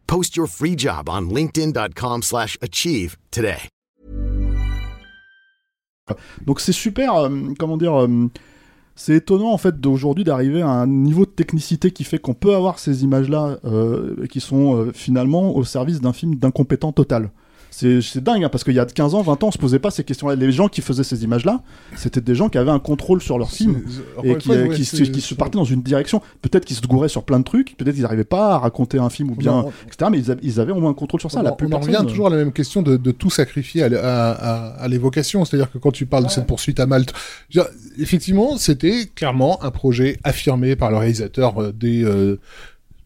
Speaker 10: Post your free job on linkedin.com/achieve slash achieve today.
Speaker 8: Donc c'est super, euh, comment dire, euh, c'est étonnant en fait d'aujourd'hui d'arriver à un niveau de technicité qui fait qu'on peut avoir ces images-là euh, qui sont finalement au service d'un film d'incompétent total. C'est dingue, hein, parce qu'il y a 15 ans, 20 ans, on se posait pas ces questions-là. Les gens qui faisaient ces images-là, c'était des gens qui avaient un contrôle sur leur film et qui,
Speaker 9: fois, ouais,
Speaker 8: qui,
Speaker 9: c'est-
Speaker 8: se- qui se partaient dans une direction. Peut-être qu'ils se gouraient sur plein de trucs, peut-être qu'ils n'arrivaient pas à raconter un film ou bien,
Speaker 9: Non,
Speaker 8: etc. Mais ils, avaient- ils avaient au moins un contrôle sur ça.
Speaker 9: on,
Speaker 8: la
Speaker 9: on en revient toujours à la même question de, de tout sacrifier à, l- à- à- à l'évocation. C'est-à-dire que quand tu parles de cette poursuite à Malte, effectivement, c'était clairement un projet affirmé par le réalisateur euh, dès euh,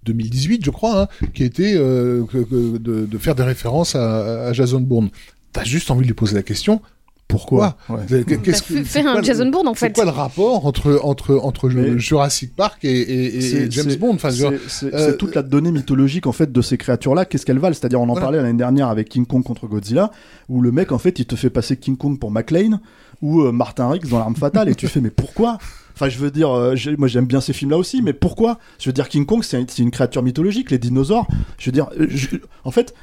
Speaker 9: 2018, je crois, hein, qui était euh, que- que de, de faire des références à, à Jason Bourne. T'as juste envie de lui poser la question. Pourquoi
Speaker 8: Ouais.
Speaker 9: Qu'est-ce
Speaker 1: Bah,
Speaker 9: que- c'est
Speaker 1: un Jason Bourne, en
Speaker 9: C'est
Speaker 1: fait.
Speaker 9: quoi le rapport entre entre entre
Speaker 8: Mais-
Speaker 9: Jurassic Park et, et- et
Speaker 8: C'est-
Speaker 9: James
Speaker 8: c'est-
Speaker 9: Bond Enfin,
Speaker 8: c'est c'est-
Speaker 9: euh,
Speaker 8: c'est toute la donnée mythologique en fait de ces créatures-là. Qu'est-ce qu'elles valent? C'est-à-dire, on en
Speaker 9: Voilà.
Speaker 8: parlait l'année dernière avec King Kong contre Godzilla, où le mec en fait il te fait passer King Kong pour McLean ou euh, Martin Riggs dans l'arme fatale, et tu fais mais pourquoi? Enfin, je veux dire, euh, moi j'aime bien ces films-là aussi, mais pourquoi? Je veux dire, King Kong, c'est un- c'est une créature mythologique, les dinosaures. Je veux dire, euh, je- en fait,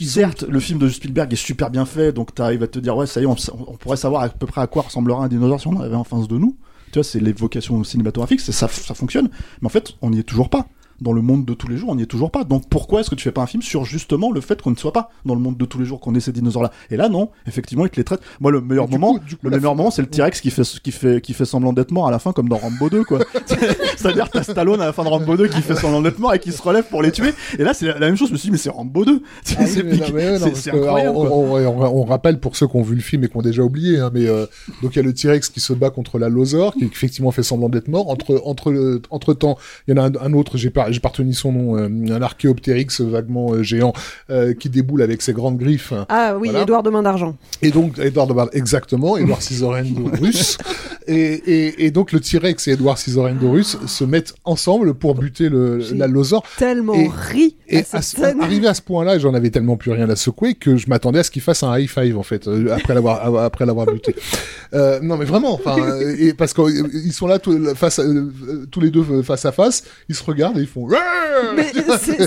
Speaker 8: certes, le film de Spielberg est super bien fait, donc t'arrives à te dire, ouais, ça y est, on, on pourrait savoir à peu près à quoi ressemblera un dinosaure si on en avait en face de nous. Tu vois, c'est l'évocation cinématographique, c'est ça, ça fonctionne. Mais en fait, on n'y est toujours pas. Dans le monde de tous les jours, on n'y est toujours pas. Donc pourquoi est-ce que tu fais pas un film sur justement le fait qu'on ne soit pas dans le monde de tous les jours, qu'on ait ces dinosaures-là? Et là, non, effectivement, ils te les traitent. Moi, le meilleur
Speaker 9: Du
Speaker 8: moment,
Speaker 9: coup- du coup,
Speaker 8: le meilleur
Speaker 9: fin-
Speaker 8: moment, c'est le T-Rex qui fait, qui fait, qui fait semblant d'être mort à la fin, comme dans Rambo 2, quoi. C'est-à-dire, t'as Stallone à la fin de Rambo 2 qui fait semblant d'être mort et qui se relève pour les tuer. Et là, c'est la, même chose. Je me suis dit, mais c'est Rambo 2. C'est
Speaker 9: Ah oui,
Speaker 8: c'est incroyable.
Speaker 9: on, on- on- on rappelle pour ceux qui ont vu le film et qui ont déjà oublié, hein, mais euh, donc il y a le T-Rex qui se bat contre la Losaur, qui effectivement fait semblant d'être mort. Entre entre le- entre temps, il y en a un, un autre, j'ai pas j'ai pas retenu son nom, euh, un archéoptérix vaguement euh, géant euh, qui déboule avec ses grandes griffes.
Speaker 2: Ah oui,
Speaker 9: Voilà.
Speaker 2: Édouard de Main d'Argent.
Speaker 9: Et donc, Edward de Bard, exactement, Edward Scissorhands russe. Et, et, et donc, le T-Rex et Edward Scissorhands russe se mettent ensemble pour buter le, la Losaur.
Speaker 2: Tellement
Speaker 9: Et-
Speaker 2: ri
Speaker 9: Et
Speaker 2: à
Speaker 9: ce- arrivé à ce point-là, j'en avais tellement plus rien à secouer que je m'attendais à ce qu'il fasse un high five en fait après l'avoir après l'avoir buté. Euh, non mais vraiment, enfin, parce qu'ils sont là tous- face à- tous les deux face à face, ils se regardent et ils font.
Speaker 2: Mais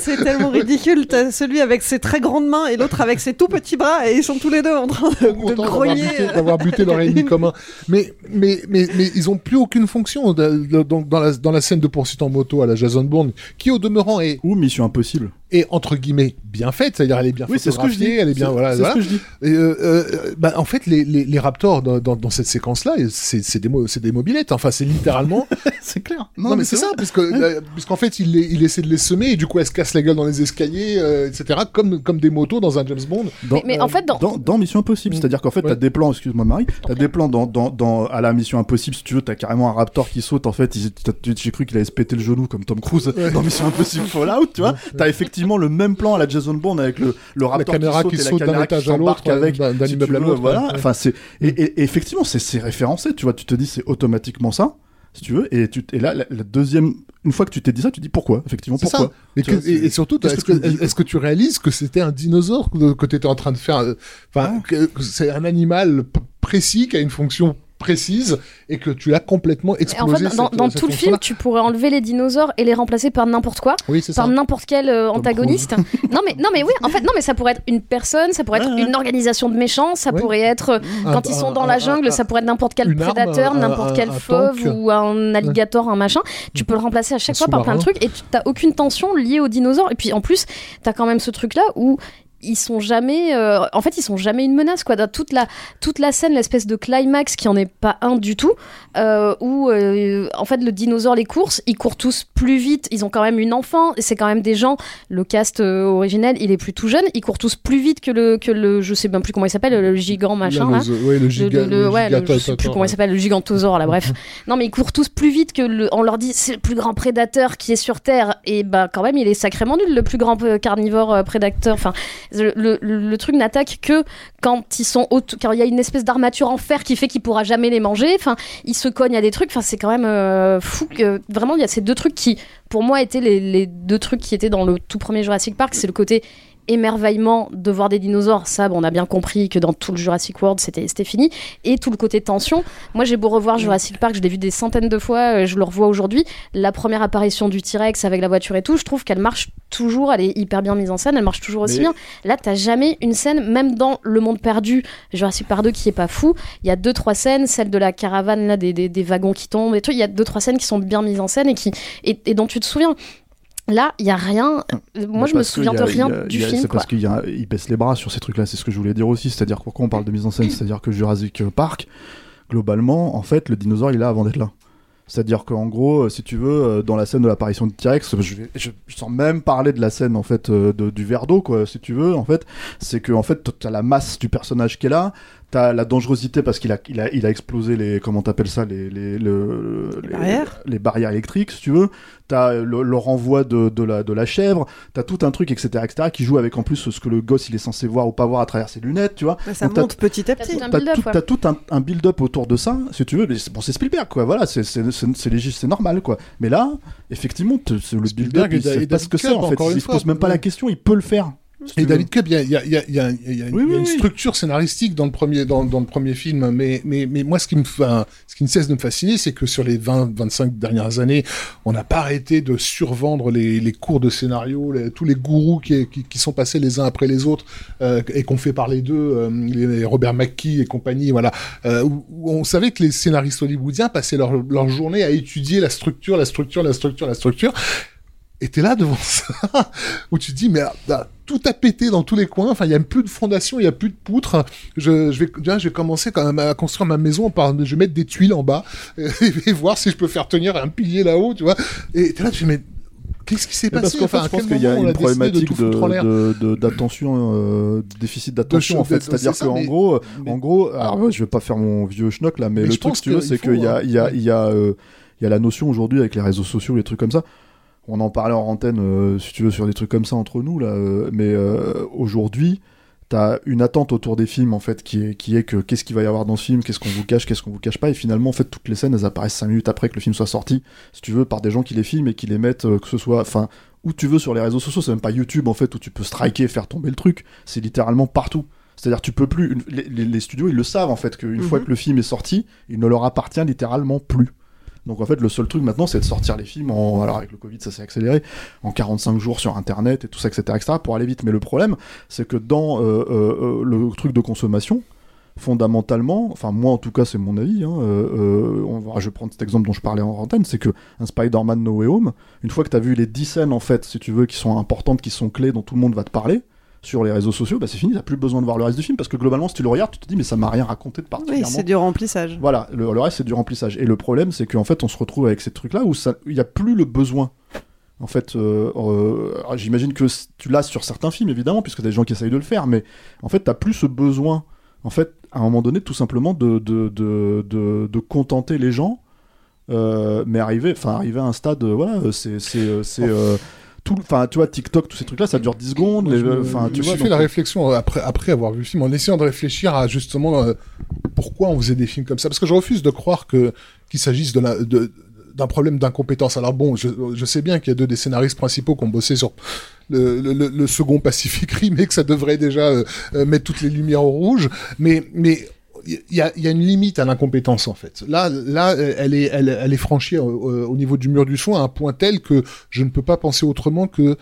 Speaker 2: c'est tellement ridicule. T'as celui avec ses très grandes mains et l'autre avec ses tout petits bras et ils sont tous les deux en train de, de
Speaker 9: contents d'avoir
Speaker 2: grogner.
Speaker 9: buté, d'avoir buté leur ennemi commun. Mais, mais, mais, mais ils ont plus aucune fonction donc dans, la, dans la scène de poursuite en moto à la Jason Bourne, qui au demeurant est,
Speaker 8: Ou Mission Impossible.
Speaker 9: est entre guillemets bien faite, c'est-à-dire elle est bien
Speaker 8: Oui, c'est ce que je dis.
Speaker 9: elle est bien, voilà, voilà.
Speaker 8: ce que je dis.
Speaker 9: Et, euh, euh, bah, en fait, les, les, les Raptors dans, dans, dans cette séquence-là, c'est c'est des, c'est des mobilettes. Enfin, c'est littéralement.
Speaker 8: C'est clair.
Speaker 9: Non, mais, c'est ça, parce que euh, puisqu'en fait, il, les- il essaie de les semer et du coup, elles se cassent la gueule dans les escaliers, euh, etc. Comme comme des motos dans un James Bond.
Speaker 8: Dans,
Speaker 1: Mais en fait, dans-
Speaker 8: dans, dans Mission Impossible, c'est-à-dire qu'en fait,
Speaker 9: Ouais.
Speaker 8: t'as des plans, excuse-moi Marie, t'as des plans dans, dans, dans, à la Mission Impossible, si tu veux, t'as carrément un Raptor qui saute, en fait, j'ai cru qu'il allait se péter le genou comme Tom Cruise dans Mission Impossible Fallout, tu vois. T'as effectivement le même plan à la Jason Bourne avec le, le Raptor qui saute,
Speaker 9: d'un
Speaker 8: la caméra
Speaker 9: étage
Speaker 8: qui
Speaker 9: à l'autre,
Speaker 8: avec,
Speaker 9: d'un- d'un
Speaker 8: si tu
Speaker 9: immeuble à l'autre,
Speaker 8: Voilà.
Speaker 9: ouais.
Speaker 8: Enfin, c'est, et, effectivement, c'est, c'est référencé, tu vois, tu te dis, c'est automatiquement ça. Si tu veux. Et, tu, et là, la, la deuxième, une fois que tu t'es dit ça, tu dis pourquoi, effectivement, pourquoi.
Speaker 9: ça. Mais
Speaker 8: Tu
Speaker 9: que-
Speaker 8: vois,
Speaker 9: et, surtout, est-ce
Speaker 8: que
Speaker 9: que,
Speaker 8: tu
Speaker 9: que réalises que c'était un dinosaure que, tu étais en train de faire euh, Enfin, que, que c'est un animal précis qui a une fonction précise et que tu l'as complètement
Speaker 1: en
Speaker 9: explosé.
Speaker 1: fait, dans,
Speaker 9: cette-
Speaker 1: dans
Speaker 9: cette
Speaker 1: tout le film, tu pourrais enlever les dinosaures et les remplacer par n'importe quoi,
Speaker 9: Oui,
Speaker 1: par n'importe quel euh, antagoniste. non mais non mais oui, en fait non mais ça pourrait être une personne, ça pourrait être
Speaker 9: Ouais,
Speaker 1: une organisation de méchants, ça
Speaker 9: Ouais.
Speaker 1: pourrait être euh,
Speaker 9: Un-
Speaker 1: quand ils sont dans
Speaker 9: un-
Speaker 1: la jungle,
Speaker 9: un-
Speaker 1: ça pourrait être n'importe quel prédateur, n'importe quel fauve ou un alligator, un machin. Tu peux le remplacer à chaque fois par plein de trucs et tu t'as aucune tension liée aux dinosaures. Et puis en plus, t'as quand même ce truc là où ils sont jamais euh, en fait ils sont jamais une menace quoi dans toute la toute la scène l'espèce de climax qui en est pas un du tout euh, où euh, en fait le dinosaure les courses ils courent tous plus vite ils ont quand même une enfant c'est quand même des gens le cast originel il est plus tout jeune ils courent tous plus vite que le que le je sais même plus comment il s'appelle le gigant machin là.
Speaker 9: Le, ouais, le giga,
Speaker 1: le, le- ouais, le- je sais plus comment il s'appelle, le gigantosaure là, bref. non, mais ils courent tous plus vite que le. On leur dit c'est le plus grand prédateur qui est sur Terre, et bah quand même il est sacrément nul, le plus grand carnivore prédateur. Enfin, le, truc n'attaque que quand ils sont quand il y a une espèce d'armature en fer qui fait qu'il pourra jamais les manger. Enfin, ils se cognent à des trucs. Enfin, c'est quand même euh, fou que vraiment il y a ces deux trucs qui, pour moi, étaient les deux trucs qui étaient dans le tout premier Jurassic Park. C'est le côté émerveillement de voir des dinosaures, ça bon, on a bien compris que dans tout le Jurassic World c'était fini, et tout le côté tension. Moi j'ai beau revoir Jurassic Park, je l'ai vu des centaines de fois, euh, je le revois aujourd'hui. La première apparition du T-Rex avec la voiture et tout, je trouve qu'elle marche toujours, elle est hyper bien mise en scène, elle marche toujours aussi
Speaker 8: Mais-
Speaker 1: bien. Là t'as jamais une scène, même dans Le Monde Perdu, Jurassic Park 2 qui est pas fou, il y a deux trois scènes, celle de la caravane là, des, des, des wagons qui tombent et tout, il y a deux trois scènes qui sont bien mises en scène et qui et, et dont tu te souviens. Là, il y a rien. euh, Moi,
Speaker 8: Mais
Speaker 1: je me souviens de rien
Speaker 8: a-
Speaker 1: du
Speaker 8: a-
Speaker 1: film.
Speaker 8: C'est parce qu'il baisse les bras sur ces trucs-là, c'est ce que je voulais dire aussi. C'est-à-dire pourquoi on parle de mise en scène C'est-à-dire que Jurassic Park, globalement, en fait, le dinosaure, il est là avant d'être là. C'est-à-dire qu'en gros, euh, si tu veux, euh, dans la scène de l'apparition de T-Rex, je, vais- je, je sens même parler de la scène en fait euh, de- du verre d'eau, quoi, si tu veux. En fait, c'est que en fait, t'as la masse du personnage qui est là, t'as la dangerosité parce qu'il a, il a, il a explosé les, comment t'appelles ça, les, les, le- les,
Speaker 2: barrières.
Speaker 8: les barrières électriques, si tu veux. T'as le, le renvoi de, de la, de la chèvre, t'as tout un truc, etc., etc., qui joue avec en plus ce que le gosse il est censé voir ou pas voir à travers ses lunettes, tu vois.
Speaker 2: Ouais, ça
Speaker 8: Donc,
Speaker 2: monte petit à
Speaker 1: T'as
Speaker 2: petit.
Speaker 1: tout
Speaker 8: T'as tout,
Speaker 1: ouais.
Speaker 8: t'as tout un, un build-up autour de ça, si tu veux. Mais bon, c'est Spielberg, quoi. Voilà, c'est, c'est, c'est, normal, quoi. Mais là, effectivement, le build-up, il sait pas ce que c'est, en fait. Il se pose même pas la question, il peut le faire.
Speaker 9: Et David Cobb, il y a, y a- y a- y a-
Speaker 8: Oui,
Speaker 9: une
Speaker 8: oui.
Speaker 9: structure scénaristique dans le premier, dans, dans le premier film, mais, mais, mais moi, ce qui me, enfin, ce qui ne cesse de me fasciner, c'est que sur les 20, 25 dernières années, on n'a pas arrêté de survendre les, les cours de scénario, les- tous les gourous qui, qui, qui sont passés les uns après les autres, euh, et qu'on fait par les deux, euh, les, les Robert McKee et compagnie, voilà, euh, où, où on savait que les scénaristes hollywoodiens passaient leur, leur journée à étudier la structure, la structure, la structure, la structure. Et t'es là devant ça, où tu te dis, mais tout a pété dans tous les coins, enfin, il y a plus de fondation, il y a plus de poutres. Je, je vais, déjà, je vais commencer quand même à construire ma maison par, je vais mettre des tuiles en bas, et, voir si je peux faire tenir un pilier là-haut, tu vois. Et t'es là, tu mais qu'est-ce qui s'est passé
Speaker 8: parce qu'en fait,
Speaker 9: Enfin,
Speaker 8: je pense qu'il y a une problématique
Speaker 9: l'air?
Speaker 8: de, de- d'attention, euh, déficit d'attention en fait. C'est-à-dire qu'en
Speaker 9: mais-
Speaker 8: gros,
Speaker 9: mais-
Speaker 8: en gros, alors ouais, je vais pas faire mon vieux schnock là, mais,
Speaker 9: Mais
Speaker 8: le truc, tu veux, c'est qu'il y a, il y a, il y a, euh, il y a la notion aujourd'hui avec les réseaux sociaux, les trucs comme ça. On en parlait en antenne, euh, si tu veux, sur des trucs comme ça entre nous là. euh, mais euh, aujourd'hui, t'as une attente autour des films en fait qui est, qui est que qu'est-ce qu'il va y avoir dans ce film, qu'est-ce qu'on vous cache, qu'est-ce qu'on vous cache pas, et finalement en fait toutes les scènes elles apparaissent 5 minutes après que le film soit sorti, si tu veux, par des gens qui les filment et qui les mettent, que ce soit, enfin, où tu veux sur les réseaux sociaux, c'est même pas YouTube en fait où tu peux striker, faire tomber le truc, c'est littéralement partout. C'est-à-dire tu peux plus, une- les, studios ils le savent en fait qu'une
Speaker 2: Mhm.
Speaker 8: fois que le film est sorti, il ne leur appartient littéralement plus. Donc en fait, le seul truc maintenant, c'est de sortir les films en. Alors avec le Covid, ça s'est accéléré, en 45 jours sur Internet et tout ça, etc., etc., pour aller vite. Mais le problème, c'est que dans euh, euh, euh, le truc de consommation, fondamentalement, enfin moi en tout cas, c'est mon avis, hein, on va, je vais prendre cet exemple dont je parlais en antenne, c'est que un Spider-Man No Way Home, une fois que tu as vu les 10 scènes, en fait, si tu veux, qui sont importantes, qui sont clés, dont tout le monde va te parler, sur les réseaux sociaux, bah c'est fini, t'as plus besoin de voir le reste du film, parce que globalement, si tu le regardes, tu te dis, mais ça m'a rien raconté de
Speaker 2: Oui,
Speaker 8: particulièrement
Speaker 2: c'est du remplissage.
Speaker 8: voilà, le, le reste c'est du remplissage. Et le problème c'est qu'en fait on se retrouve avec ces trucs-là où il n'y a plus le besoin. En fait, euh, euh, alors, j'imagine que tu l'as sur certains films évidemment, puisque t'as des gens qui essayent de le faire, mais en fait t'as plus ce besoin, en fait, à un moment donné, tout simplement de, de, de, de, de contenter les gens, euh, mais arriver, enfin arriver à un stade, voilà, c'est tout, enfin tu vois TikTok, tous ces trucs-là, ça dure 10 secondes,
Speaker 9: Je
Speaker 8: enfin
Speaker 9: je
Speaker 8: tu
Speaker 9: me
Speaker 8: vois.
Speaker 9: fait
Speaker 8: donc-
Speaker 9: la réflexion euh, après, après avoir vu le film, en essayant de réfléchir à justement euh, pourquoi on faisait des films comme ça. Parce que je refuse de croire que qu'il s'agisse de la de d'un problème d'incompétence. Alors bon, je, je sais bien qu'il y a deux des scénaristes principaux qui ont bossé sur le, le, le second Pacific Rim et que ça devrait déjà euh, euh, mettre toutes les lumières au rouge, mais mais il y a, une limite à l'incompétence en fait. Là, là, elle est, elle, est franchie au, au, niveau du mur du son à un point tel que je ne peux pas penser autrement que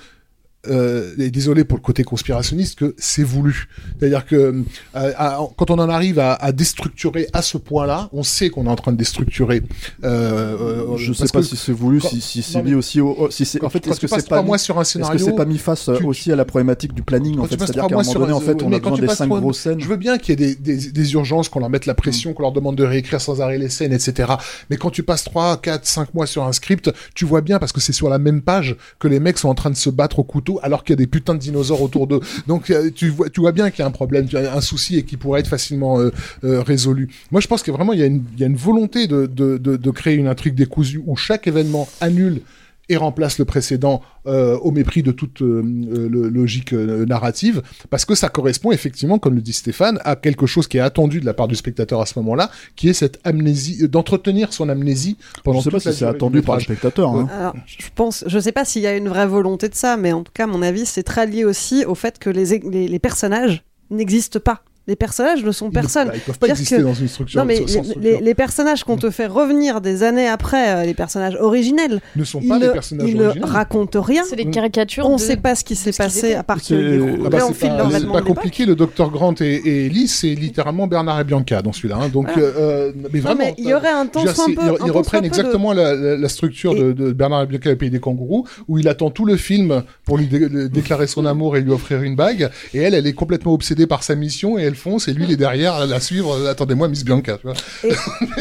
Speaker 9: euh, et désolé pour le côté conspirationniste, que c'est voulu. C'est-à-dire que euh, quand on en arrive à, à déstructurer à ce point-là, on sait qu'on est en train de déstructurer.
Speaker 8: Euh, je sais pas que, si c'est voulu, quand, si, si c'est mis aussi au, si c'est en fait est-ce que c'est pas
Speaker 9: mis, sur un scénario,
Speaker 8: est-ce que c'est pas mis face tu, aussi à la problématique du planning en fait, c'est-à-dire qu'à un moment donné en fait on a besoin des cinq grosses scènes.
Speaker 9: Je veux bien qu'il y ait des, des, des urgences, qu'on leur mette la pression, mm. qu'on leur demande de réécrire sans arrêt les scènes, etc. Mais quand tu passes 3, 4, 5 mois sur un script, tu vois bien parce que c'est sur la même page que les mecs sont en train de se battre au couteau alors qu'il y a des putains de dinosaures autour d'eux. Donc euh, tu vois, tu vois bien qu'il y a un problème, un souci et qui pourrait être facilement euh, euh, résolu. Moi, je pense que vraiment il y a une, il y a une volonté de, créer une intrigue décousue où chaque événement annule et remplace le précédent euh, au mépris de toute euh, le, logique euh, narrative, parce que ça correspond effectivement, comme le dit Stéphane, à quelque chose qui est attendu de la part du spectateur à ce moment-là, qui est cette amnésie, d'entretenir son amnésie pendant
Speaker 8: je sais
Speaker 9: toute
Speaker 8: pas si c'est attendu par le spectateur. Hein.
Speaker 2: Alors, je pense, je sais pas s'il y a une vraie volonté de ça, mais en tout cas, à mon avis, c'est très lié aussi au fait que les, les, les personnages n'existent pas les personnages ne sont personne.
Speaker 9: Ils, ils peuvent pas exister que... dans une structure.
Speaker 2: Non, mais
Speaker 9: sans,
Speaker 2: les, les, les, personnages qu'on te fait revenir des années après, euh, les personnages originels,
Speaker 9: ne sont pas
Speaker 2: ils
Speaker 9: les personnages
Speaker 2: ils
Speaker 9: originels.
Speaker 2: ne racontent rien.
Speaker 1: C'est des caricatures.
Speaker 2: On ne
Speaker 1: de...
Speaker 2: sait pas ce qui s'est passé à part que les
Speaker 9: ah bah C'est pas compliqué. Le docteur Grant et, et Ellie, c'est littéralement Bernard et Bianca dans celui-là. Hein. Donc, voilà. euh, mais vraiment,
Speaker 2: non, mais il y aurait un temps
Speaker 9: un
Speaker 2: peu.
Speaker 9: Ils reprennent exactement
Speaker 2: de...
Speaker 9: la, la, la, structure et... de, de, Bernard et Bianca au pays des kangourous, où il attend tout le film pour lui dé déclarer son amour et lui offrir une bague. Et elle, elle est complètement obsédée par sa mission et elle fonce. Et lui, il est derrière à la suivre. Attendez-moi, Miss Bianca. Tu vois.
Speaker 2: Et...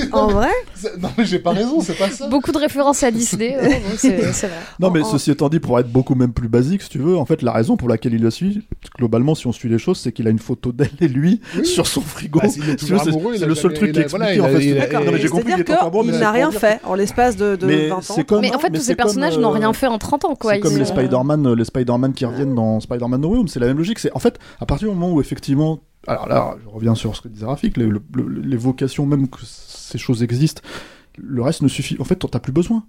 Speaker 2: en vrai
Speaker 9: Non, mais j'ai pas raison, c'est pas ça.
Speaker 1: Beaucoup de références à Disney. euh, c'est vrai.
Speaker 8: Non, mais
Speaker 2: En-
Speaker 8: ceci étant dit, pour être beaucoup même plus basique, si tu veux, en fait, la raison pour laquelle il le suit, globalement, si on suit les choses, c'est qu'il a une photo d'elle et lui
Speaker 9: Oui.
Speaker 8: sur son frigo.
Speaker 9: Bah, il est toujours
Speaker 8: c'est-
Speaker 9: amoureux,
Speaker 8: le seul truc
Speaker 9: il
Speaker 8: qui
Speaker 9: voilà, il
Speaker 8: en fait.
Speaker 9: il a-
Speaker 2: D'accord,
Speaker 8: Non, mais j'ai compris qu'il
Speaker 2: n'a
Speaker 8: pour
Speaker 2: rien fait en l'espace de, de
Speaker 8: Mais
Speaker 2: 20 ans.
Speaker 1: Mais en fait, tous ces personnages
Speaker 8: euh,
Speaker 1: n'ont rien fait en 30 ans, quoi.
Speaker 8: C'est comme Spider-Man, euh, les Spider-Man qui reviennent dans Spider-Man No Way Home, c'est la même logique. C'est en fait à partir du moment où effectivement, alors là, je reviens sur ce que disait Rafik, les, le- le- les vocations, même que ces choses existent, le reste ne suffit. En fait, t'as plus besoin.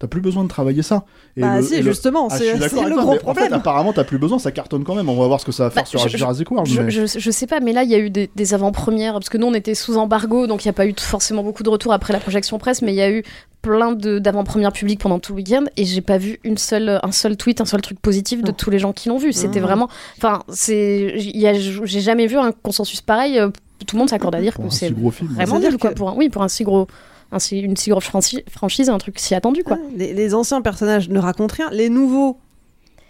Speaker 8: T'as plus besoin de travailler ça. Et
Speaker 2: Bah
Speaker 8: le-
Speaker 2: si,
Speaker 8: et le-
Speaker 2: justement,
Speaker 8: Ah, je
Speaker 2: c'est
Speaker 8: suis d'accord
Speaker 2: c'est
Speaker 8: avec
Speaker 2: le
Speaker 8: toi,
Speaker 2: gros
Speaker 8: mais En fait,
Speaker 2: problème.
Speaker 8: apparemment, t'as plus besoin, ça cartonne quand même. On va voir ce que ça va faire
Speaker 1: Bah,
Speaker 8: sur
Speaker 1: je-
Speaker 8: Jurassic World.
Speaker 1: Je,
Speaker 8: mais-
Speaker 1: je, je sais pas, mais là, il y a eu des, des avant-premières, parce que nous, on était sous embargo, donc il n'y a pas eu forcément beaucoup de retours après la projection presse, mais il y a eu plein de- d'avant-premières publiques pendant tout le week-end, et j'ai pas vu une seule, un seul tweet, un seul truc positif de tous les gens qui l'ont vu. C'était vraiment... Enfin, J'ai jamais vu un consensus pareil. euh, Tout le monde s'accorde à dire
Speaker 8: pour
Speaker 1: que
Speaker 8: un
Speaker 1: c'est
Speaker 8: si gros film.
Speaker 1: vraiment nul, quoi.
Speaker 2: que-
Speaker 1: Pour un, oui, pour un si gros... Un, une si grosse franchi- franchise, un truc si attendu, quoi.
Speaker 2: Les, les anciens personnages ne racontent rien. Les nouveaux,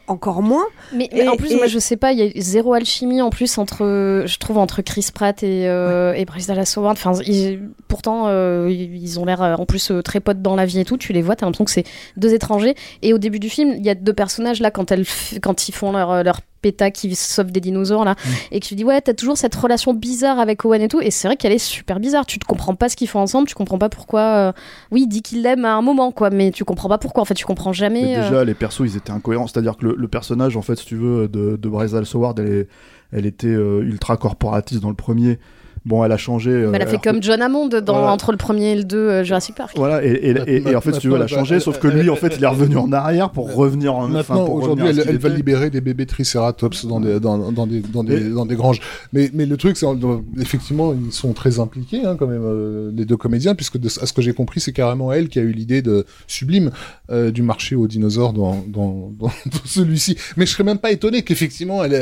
Speaker 2: encore moins.
Speaker 1: Mais,
Speaker 2: Et-
Speaker 1: mais en plus,
Speaker 2: et-
Speaker 1: moi, je sais pas, il y a zéro alchimie en plus entre, je trouve, entre Chris Pratt et, euh, et Bryce Dallas Howard. Enfin, ils- pourtant, euh, ils ont l'air euh, en plus euh, très potes dans la vie et tout. Tu les vois, t'as l'impression que c'est deux étrangers. Et au début du film, il y a deux personnages là quand elles, quand ils font leur leur péta qui sauve des dinosaures là, et que tu dis ouais, t'as toujours cette relation bizarre avec Owen et tout. Et c'est vrai qu'elle est super bizarre. Tu te comprends pas ce qu'ils font ensemble. Tu comprends pas pourquoi. euh, Oui, il dit qu'il l'aime à un moment, quoi, mais tu comprends pas pourquoi. En fait, tu comprends jamais.
Speaker 8: Mais
Speaker 1: euh,
Speaker 8: déjà, les persos, ils étaient incohérents. C'est-à-dire que le, le personnage, en fait, si tu veux, de, de Bryce Dallas Howard, elle, est- elle était euh, ultra corporatiste dans le premier. Bon, elle a changé. euh,
Speaker 1: Mais elle a fait
Speaker 8: alors que-
Speaker 1: comme John Hammond dans,
Speaker 8: Voilà.
Speaker 1: entre le premier et le 2 euh, Jurassic Park.
Speaker 8: Voilà, et, et, et- et en fait, si tu veux, elle a changé, sauf que lui, en fait, il est revenu en arrière pour revenir en
Speaker 9: Maintenant, aujourd'hui, elle, va libérer des bébés tricératops dans des, dans, dans des, dans des, dans des granges. Mais, mais le truc, c'est euh, effectivement, ils sont très impliqués, hein, quand même, euh, les deux comédiens, puisque de, à ce que j'ai compris, c'est carrément elle qui a eu l'idée de sublime euh, du marché aux dinosaures dans, dans, dans, dans celui-ci. Mais je serais même pas étonné qu'effectivement, elle,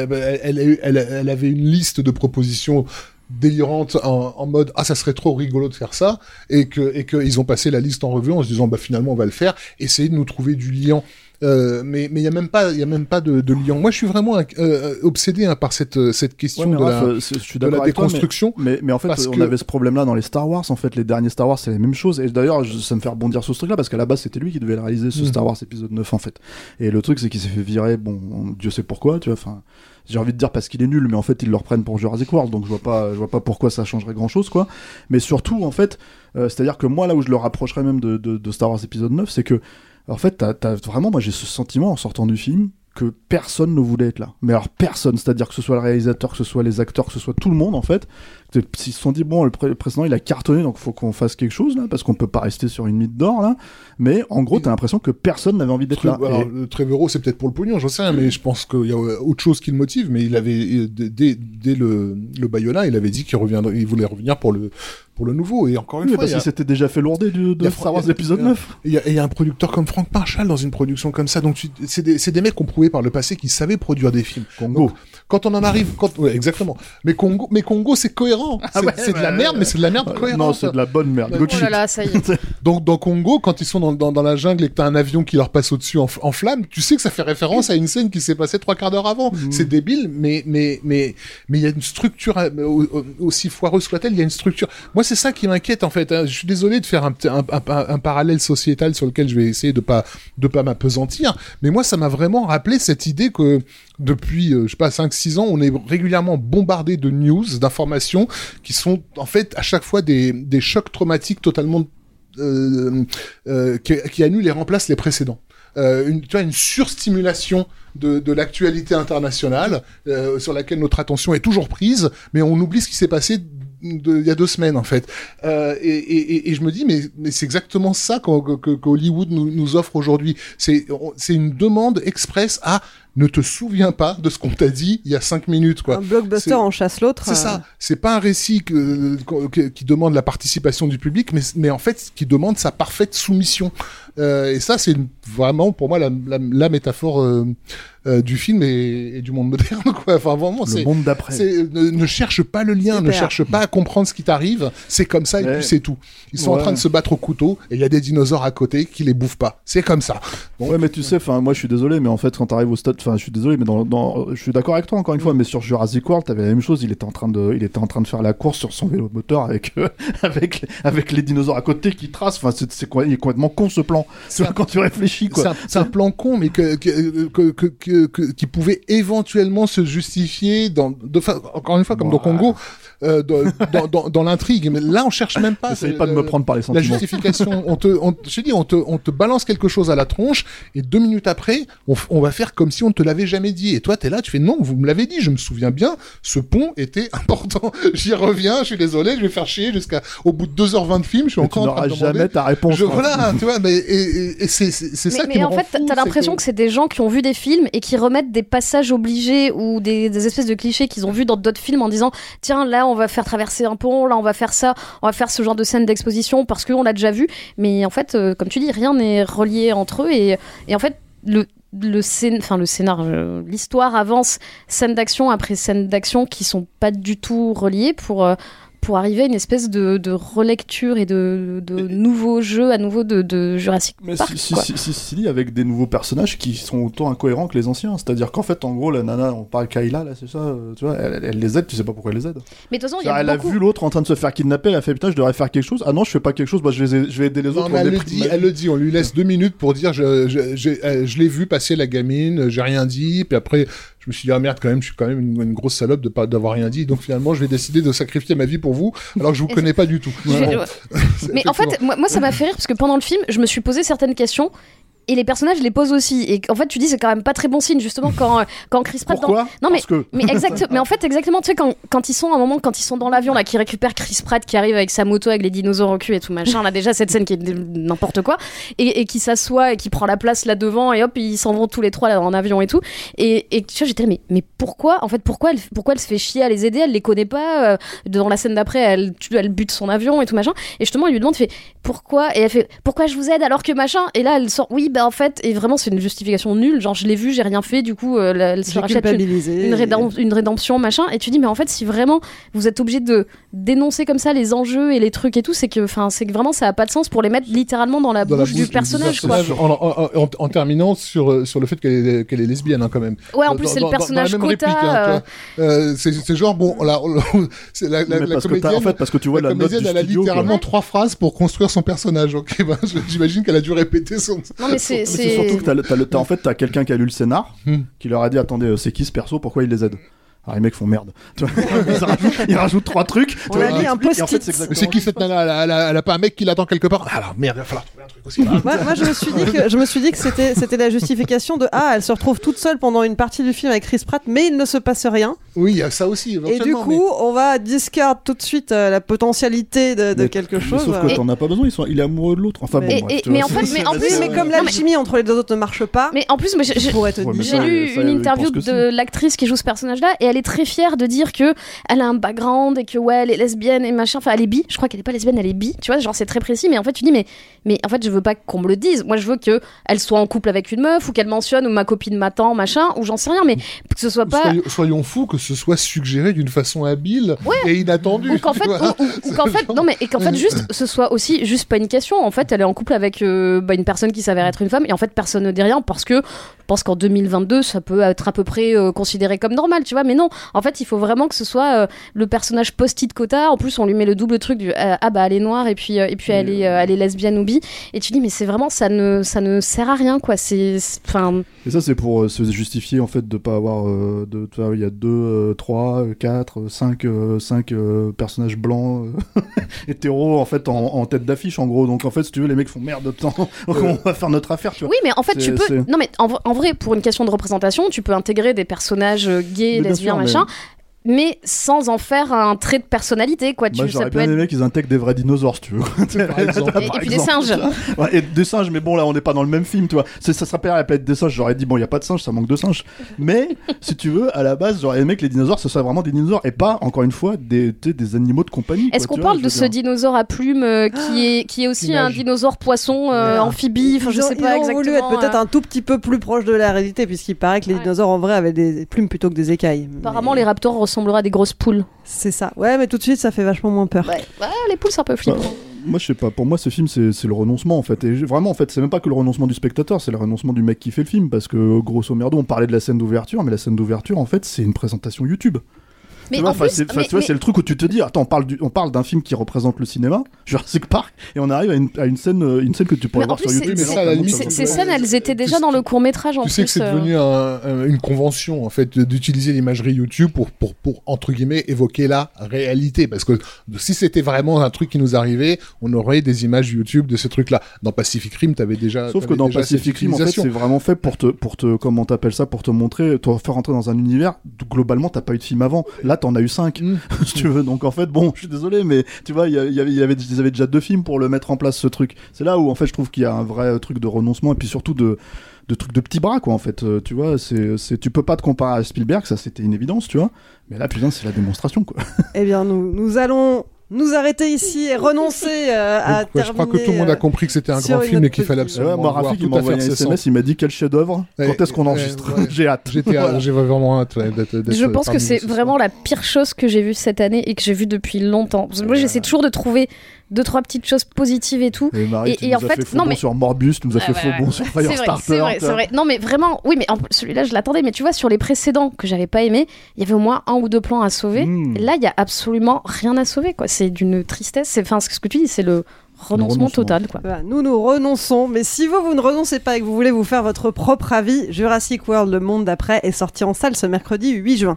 Speaker 9: elle, elle, elle avait une liste de propositions délirante en, en mode ah ça serait trop rigolo de faire ça et que et que ils ont passé la liste en revue en se disant bah finalement on va le faire essayer de nous trouver du liant euh, mais mais il y a même pas il y a même pas de, de liant moi je suis vraiment euh, obsédé hein, par cette cette question
Speaker 8: Ouais,
Speaker 9: de,
Speaker 8: Raph,
Speaker 9: la,
Speaker 8: euh, c'est- je suis
Speaker 9: de la
Speaker 8: d'accord avec toi, mais-
Speaker 9: déconstruction
Speaker 8: Mais, mais en fait,
Speaker 9: Parce
Speaker 8: on
Speaker 9: que-
Speaker 8: avait ce problème-là dans les Star Wars. En fait, les derniers Star Wars, c'est la même chose. Et d'ailleurs, ça me fait rebondir sur ce truc-là parce qu'à la base, c'était lui qui devait réaliser ce
Speaker 9: Mhm.
Speaker 8: Star Wars épisode 9, en fait. Et le truc, c'est qu'il s'est fait virer. Bon, on- Dieu sait pourquoi, tu vois. Enfin, j'ai envie de dire parce qu'il est nul, mais en fait, ils le reprennent pour Jurassic World. Donc, je vois pas, je vois pas pourquoi ça changerait grand-chose, quoi. Mais surtout, en fait, euh, c'est-à-dire que moi, là où je le rapprocherais même de, Star Wars épisode 9, c'est que, en fait, t'as vraiment, moi, j'ai ce sentiment en sortant du film que personne ne voulait être là. Mais alors personne, c'est-à-dire que ce soit le réalisateur, que ce soit les acteurs, que ce soit tout le monde en fait, ils se sont dit bon le, pré- précédent il a cartonné donc faut qu'on fasse quelque chose là parce qu'on peut pas rester sur une mythe d'or là. Mais en gros t'as l'impression que personne n'avait envie d'être là.
Speaker 9: Alors,
Speaker 8: Et-
Speaker 9: le Trevorrow, c'est peut-être pour le pognon, j'en sais rien, mais je pense qu'il y a euh, autre chose qui le motive. Mais il avait, euh, dès, dès- le, le Bayona, il avait dit qu'il reviendrait, il voulait revenir pour le, pour le nouveau. Et encore une
Speaker 8: Oui,
Speaker 9: fois,
Speaker 8: parce
Speaker 9: il y a-
Speaker 8: qu'il s'était déjà fait lourder du, de Star Wars
Speaker 9: Fran-
Speaker 8: épisode
Speaker 9: il y a-
Speaker 8: 9.
Speaker 9: Il y, a, il y a un producteur comme Frank Marshall dans une production comme ça. Donc, c'est des, des mecs qui ont prouvé par le passé qu'ils savaient produire des films.
Speaker 8: Congo.
Speaker 9: Donc, quand on en arrive, quand, ouais, exactement. Mais Congo, mais Congo, c'est cohérent. C'est
Speaker 8: ouais,
Speaker 9: c'est de la
Speaker 8: bah,
Speaker 9: merde, mais c'est de la merde cohérente.
Speaker 8: Non, c'est de la bonne merde. Good
Speaker 1: Oh là là, ça y est.
Speaker 9: Donc dans Congo, quand ils sont dans, dans, dans la jungle et que t'as un avion qui leur passe au-dessus en, en flammes, tu sais que ça fait référence à une scène qui s'est passée trois quarts d'heure avant.
Speaker 8: Mhm.
Speaker 9: C'est débile, mais mais mais mais il y a une structure euh, au- au- aussi foireuse soit-elle, il y a une structure. Moi, c'est ça qui m'inquiète en fait. hein. Je suis désolé de faire un, petit- un, un, un parallèle sociétal sur lequel je vais essayer de pas de pas m'apesantir, mais moi, ça m'a vraiment rappelé cette idée que depuis, euh, je sais pas, 5-6 ans, on est régulièrement bombardé de news, d'informations qui sont en fait à chaque fois des, des chocs traumatiques totalement euh, euh, qui, qui annulent et remplacent les précédents. Euh, une, tu vois, une surstimulation de, de l'actualité internationale euh, sur laquelle notre attention est toujours prise, mais on oublie ce qui s'est passé il y a deux semaines en fait. Euh, et, et, et- je me dis mais, mais c'est exactement ça que, nous, nous offre aujourd'hui. C'est c'est une demande express à ne te souviens pas de ce qu'on t'a dit il y a cinq minutes quoi.
Speaker 2: Un blockbuster en chasse l'autre.
Speaker 9: c'est
Speaker 2: euh,
Speaker 9: ça. C'est pas un récit que, que- qui demande la participation du public, mais, mais en fait qui demande sa parfaite soumission. Euh, et ça, c'est vraiment pour moi la, la, la métaphore euh, euh, du film et, et du monde moderne. Quoi. Enfin, vraiment,
Speaker 8: Le
Speaker 9: c'est.
Speaker 8: monde d'après.
Speaker 9: Ne, ne cherche pas le lien, ne cherche pas à comprendre ce qui t'arrive. C'est comme ça et
Speaker 8: Ouais.
Speaker 9: puis c'est tout. Ils sont en train de se battre au couteau et il y a des dinosaures à côté qui les bouffent pas. C'est comme ça. Bon,
Speaker 8: Ouais, mais tu sais, enfin, moi, je suis désolé, mais en fait, quand t'arrives au stade, enfin, je suis désolé, mais dans, dans, je suis d'accord avec toi encore une fois, mais sur Jurassic World, t'avais la même chose. Il était en train de, il était en train de faire la course sur son vélo moteur avec, euh, avec, avec les dinosaures à côté qui tracent. Enfin, c'est, c'est il est complètement con ce plan. Vois, quand tu réfléchis,
Speaker 9: C'est
Speaker 8: quoi.
Speaker 9: un, c'est un plan con, mais que, que, que, que, qui pouvait éventuellement se justifier dans, de encore une fois, comme dans. Congo, euh, dans, dans, dans, dans l'intrigue. Mais là, on cherche même pas.
Speaker 8: Essaye
Speaker 9: c'est,
Speaker 8: pas de me prendre par les
Speaker 9: La
Speaker 8: sentiments.
Speaker 9: justification, on te, on, je te dis, on te, on te balance quelque chose à la tronche, et deux minutes après, on, on va faire comme si on te l'avait jamais dit. Et toi, t'es là, tu fais non, vous me l'avez dit, je me souviens bien, ce pont était important. J'y reviens, je suis désolé, je vais faire chier jusqu'à, au bout de 2h20 de film, je suis
Speaker 8: Mais tu
Speaker 9: encore en train de demander.
Speaker 8: jamais ta réponse.
Speaker 9: Je,
Speaker 8: quoi.
Speaker 9: voilà, tu vois, mais et, et- et c'est c'est- c'est
Speaker 1: Mais,
Speaker 9: ça qui
Speaker 1: mais
Speaker 9: me
Speaker 1: en
Speaker 9: rend
Speaker 1: fait,
Speaker 9: fou,
Speaker 1: t'as l'impression que, c'est des gens qui ont vu des films et qui remettent des passages obligés ou des, des espèces de clichés qu'ils ont vus dans d'autres films en disant tiens là on va faire traverser un pont, là on va faire ça, on va faire ce genre de scène d'exposition parce qu'on l'a déjà vu. Mais en fait, euh, comme tu dis, rien n'est relié entre eux et, et en fait le le scén- enfin le scénar, euh, l'histoire avance scène d'action après scène d'action qui sont pas du tout reliées pour euh, pour arriver à une espèce de, de relecture et de, de nouveaux jeux à nouveau de, de Jurassic
Speaker 8: Mais
Speaker 1: Park.
Speaker 8: si, si,
Speaker 1: quoi.
Speaker 8: si, si, si, avec des nouveaux personnages qui sont autant incohérents que les anciens. C'est-à-dire qu'en fait, en gros, la nana, on parle Kayla, là, c'est ça, euh, tu vois, elle, les aide, tu sais pas pourquoi elle les aide.
Speaker 1: Mais de toute façon, il y a
Speaker 8: Elle a vu l'autre en train de se faire kidnapper, elle a fait putain, je devrais faire quelque chose. Ah non, je fais pas quelque chose, bah, je, vais, je vais aider les
Speaker 9: Non,
Speaker 8: autres.
Speaker 9: mais elle le dit, elle le dit, on lui laisse deux minutes pour dire je, je, euh, je l'ai vu passer la gamine, j'ai rien dit, puis après je me suis dit ah merde quand même, je suis quand même une, une grosse salope de pas d'avoir rien dit, donc finalement je vais décider de sacrifier ma vie pour vous, alors que je vous connais pas du tout.
Speaker 1: Mais en fait, moi, moi, ça m'a fait rire parce que pendant le film, je me suis posé certaines questions. Et les personnages les posent aussi. Et en fait, tu dis c'est quand même pas très bon signe justement quand euh, quand Chris Pratt. dans-
Speaker 8: Pourquoi
Speaker 1: Non mais
Speaker 8: Parce que.
Speaker 1: mais exact. mais en fait exactement. Tu sais quand quand ils sont à un moment quand ils sont dans l'avion là, qui récupèrent Chris Pratt qui arrive avec sa moto avec les dinosaures au cul et tout machin. Là déjà cette scène qui est n'importe quoi et, et qui s'assoit et qui prend la place là devant et hop ils s'en vont tous les trois là en avion et tout. Et, et tu vois j'étais mais mais pourquoi en fait pourquoi elle pourquoi elle se fait chier à les aider? Elle les connaît pas. euh, dans la scène d'après elle elle bute son avion et tout machin. Et justement il lui demande fait pourquoi? Et elle fait pourquoi je vous aide alors que machin? Et là elle sort oui bah en fait et vraiment c'est une justification nulle genre je l'ai vu j'ai rien fait du coup euh, elle se rachète une,
Speaker 2: culpabilisé.
Speaker 1: une, rédem- une rédemption machin et tu dis mais en fait si vraiment vous êtes obligé de dénoncer comme ça les enjeux et les trucs et tout c'est que enfin c'est que vraiment ça a pas de sens pour les mettre littéralement dans la,
Speaker 9: Dans la
Speaker 1: bouche, du personnage quoi
Speaker 9: en, en- en- en terminant sur, euh, sur le fait qu'elle est, lesbienne hein, quand même.
Speaker 1: ouais en
Speaker 9: Dans-
Speaker 1: plus c'est le personnage
Speaker 9: dans la
Speaker 1: quota
Speaker 9: hein,
Speaker 1: euh.
Speaker 9: Euh, c'est genre bon là, on- c'est la, la, la
Speaker 8: parce que t'as-
Speaker 9: comédienne
Speaker 8: en fait, parce que tu vois
Speaker 9: la
Speaker 8: la, note
Speaker 9: comédienne,
Speaker 8: du
Speaker 9: elle a littéralement trois phrases pour construire son personnage. Ok, ben, j'imagine qu'elle a dû répéter son.
Speaker 1: C'est
Speaker 8: surtout que t'as, le- t'as le- t'as- en fait t'as quelqu'un qui a lu le scénar,
Speaker 9: Hmm.
Speaker 8: qui leur a dit attendez euh, c'est qui ce perso, pourquoi il les aide? Alors les mecs font merde. Ils, rajoutent, ils rajoutent trois trucs.
Speaker 2: On a mis un
Speaker 8: et en fait,
Speaker 2: post-it.
Speaker 8: c'est
Speaker 9: Mais
Speaker 8: exactement
Speaker 9: c'est qui cette nana elle a, elle a- elle a pas un mec qui l'attend quelque part Alors merde, il va falloir trouver un truc aussi.
Speaker 2: moi, moi, je me suis dit que je me suis dit que c'était c'était la justification de ah elle se retrouve toute seule pendant une partie du film avec Chris Pratt mais il ne se passe rien
Speaker 9: Oui, il y a ça aussi.
Speaker 2: et du coup on va discard tout de suite euh, la potentialité de, de
Speaker 8: Mais-
Speaker 2: quelque
Speaker 8: mais
Speaker 2: chose.
Speaker 8: Sauf que t'en as pas besoin, ils sont, il est amoureux de l'autre. Enfin bon,
Speaker 1: Et-
Speaker 8: bref,
Speaker 1: et-
Speaker 8: tu
Speaker 1: mais
Speaker 8: vois,
Speaker 1: en fait- mais en plus-
Speaker 2: mais comme l'alchimie entre les deux autres ne marche pas,
Speaker 1: Mais en plus. J'ai lu une interview de l'actrice qui joue ce personnage-là et elle est très fière de dire que elle a un background et que ouais, elle est lesbienne et machin. Enfin, elle est bi. Je crois qu'elle est pas lesbienne, elle est bi. Tu vois, genre c'est très précis. Mais en fait, tu dis mais mais en fait, je veux pas qu'on me le dise. Moi, je veux que elle soit en couple avec une meuf ou qu'elle mentionne ou ma copine m'attend, machin, ou j'en sais rien. Mais que ce soit pas
Speaker 9: Soyons, soyons fous que ce soit suggéré d'une façon habile
Speaker 1: Ouais.
Speaker 9: et inattendue.
Speaker 1: ou qu'en fait,
Speaker 9: tu vois.
Speaker 1: ou- ou- ou qu'en fait, non mais et qu'en fait juste ce soit aussi juste pas une question. En fait, elle est en couple avec euh, bah, une personne qui s'avère être une femme et en fait personne ne dit rien parce que je pense qu'en 2022 ça peut être à peu près euh, considéré comme normal, tu vois. Mais non, en fait il faut vraiment que ce soit euh, le personnage post-it quota. En plus on lui met le double truc du euh, ah bah elle est noire et puis euh, et puis elle est euh, elle est lesbienne ou bi et tu dis mais c'est vraiment ça ne ça ne sert à rien quoi. C'est enfin
Speaker 8: Et ça, c'est pour euh, se justifier en fait de pas avoir. euh, de, il y a 2, 3, 4, 5, personnages blancs hétéros en fait en, en tête d'affiche en gros. Donc en fait, si tu veux, les mecs font merde de temps. Donc on va faire notre affaire, tu vois.
Speaker 1: Oui, mais en fait, tu peux. Non, mais en, en vrai, pour une question de représentation, tu peux intégrer des personnages gays, lesbiens, machin, mais... sans en faire un trait de personnalité, quoi. Tu,
Speaker 8: Moi,
Speaker 1: ça
Speaker 8: j'aurais
Speaker 1: peut
Speaker 8: bien
Speaker 1: être.
Speaker 8: aimé qu'ils intègrent des vrais dinosaures, si tu veux.
Speaker 9: Par exemple.
Speaker 1: Et, et puis des singes.
Speaker 8: Ouais, et des singes, mais bon, là, on n'est pas dans le même film, tu vois. C'est- Ça s'appelle la planète des singes. J'aurais dit, bon, il n'y a pas de singes, ça manque de singes. Mais, si tu veux, à la base, j'aurais aimé que les dinosaures, ce soit vraiment des dinosaures et pas, encore une fois, des, animaux de compagnie.
Speaker 1: Est-ce
Speaker 8: quoi,
Speaker 1: qu'on
Speaker 8: vois,
Speaker 1: parle de ce dinosaure à plumes euh, qui est qui est aussi un dinosaure poisson euh, amphibie Enfin, je sais
Speaker 2: ils
Speaker 1: pas
Speaker 2: ont
Speaker 1: exactement.
Speaker 2: voulu être peut-être
Speaker 1: euh,
Speaker 2: un tout petit peu plus proche de la réalité, puisqu'il paraît que les dinosaures en vrai avaient des plumes plutôt que des écailles.
Speaker 1: Apparemment, les raptors ressembleraient à des grosses poules.
Speaker 2: C'est ça. Ouais, mais tout de suite, ça fait vachement moins peur.
Speaker 1: Ouais, Ouais, les poules, c'est un peu flippant.
Speaker 8: Bah, moi, je sais pas. Pour moi, ce film, c'est c'est le renoncement, en fait. Et vraiment, en fait, c'est même pas que le renoncement du spectateur, c'est le renoncement du mec qui fait le film. Parce que, grosso merdo, on parlait de la scène d'ouverture, mais la scène d'ouverture, en fait, c'est une présentation YouTube.
Speaker 1: Mais
Speaker 8: Tu vois,
Speaker 1: en
Speaker 8: enfin,
Speaker 1: plus,
Speaker 8: c'est enfin,
Speaker 1: mais-
Speaker 8: tu vois,
Speaker 1: mais-
Speaker 8: c'est le truc où tu te dis, attends, on parle, du- on parle d'un film qui représente le cinéma, Jurassic Park, et on arrive à une, à une scène, euh, une scène que tu pourrais
Speaker 1: mais
Speaker 8: voir sur YouTube.
Speaker 1: ces scènes, elles étaient déjà dans le court métrage en
Speaker 9: Tu
Speaker 1: plus.
Speaker 9: sais que c'est
Speaker 1: euh.
Speaker 9: devenu un- un- une convention en fait d'utiliser l'imagerie YouTube pour, pour pour entre guillemets évoquer la réalité parce que si c'était vraiment un truc qui nous arrivait, on aurait des images YouTube de ce truc-là. Dans Pacific Rim, t'avais déjà
Speaker 8: Sauf que dans Pacific Rim, en fait, c'est vraiment fait pour te, pour te, comment t'appelles ça, pour te montrer, te faire rentrer dans un univers. Globalement, t'as pas eu de film avant. Là, t'en as eu cinq,
Speaker 9: Mm.
Speaker 8: si tu veux. Donc, en fait, bon, je suis désolé, mais tu vois, il y, avait, il y avait, ils avaient déjà deux films pour le mettre en place, ce truc. C'est là où, en fait, je trouve qu'il y a un vrai truc de renoncement et puis surtout de, de trucs de petits bras, quoi, en fait. Euh, tu vois, c'est, c'est, tu peux pas te comparer à Spielberg, ça, c'était une évidence, tu vois. Mais là, putain, c'est la démonstration, quoi.
Speaker 2: Eh bien, nous, nous allons nous arrêter ici et renoncer euh, à
Speaker 9: ouais, je crois que tout le monde
Speaker 2: terminer,
Speaker 9: a compris que c'était un grand film et qu'il fallait absolument
Speaker 8: Ouais, moi,
Speaker 9: voir
Speaker 8: Rafik, il
Speaker 9: tout
Speaker 8: m'a
Speaker 9: à
Speaker 8: envoyé un SMS, il m'a dit quel chef-d'œuvre?
Speaker 9: Ouais,
Speaker 8: Quand est-ce qu'on enregistre. J'ai hâte. Voilà.
Speaker 9: j'ai vraiment hâte ouais, d'être,
Speaker 1: Je pense que c'est vraiment la pire chose que j'ai vue cette année et que j'ai vue depuis longtemps. Parce que moi, j'essaie toujours de trouver deux, trois petites choses positives et tout.
Speaker 8: Et Marie,
Speaker 1: Et-
Speaker 8: tu
Speaker 1: et
Speaker 8: nous
Speaker 1: en
Speaker 8: as
Speaker 1: fait,
Speaker 8: fait faux
Speaker 1: non,
Speaker 8: bon
Speaker 1: mais-
Speaker 8: sur Morbus, tu nous as fait faux bon sur
Speaker 1: C'est vrai,
Speaker 8: Firestarter.
Speaker 1: c'est vrai, c'est vrai. Non, mais vraiment, oui, mais en- celui-là, je l'attendais. Mais tu vois, sur les précédents que j'avais pas aimé, il y avait au moins un ou deux plans à sauver.
Speaker 8: Mm.
Speaker 1: Là, il y a absolument rien à sauver, quoi. C'est d'une tristesse. C'est, enfin, ce que tu dis, c'est le renoncement
Speaker 8: renoncement.
Speaker 1: total, quoi.
Speaker 2: Nous, nous renonçons. Mais si vous, vous ne renoncez pas et que vous voulez vous faire votre propre avis, Jurassic World, le monde d'après, est sorti en salle ce mercredi 8 juin.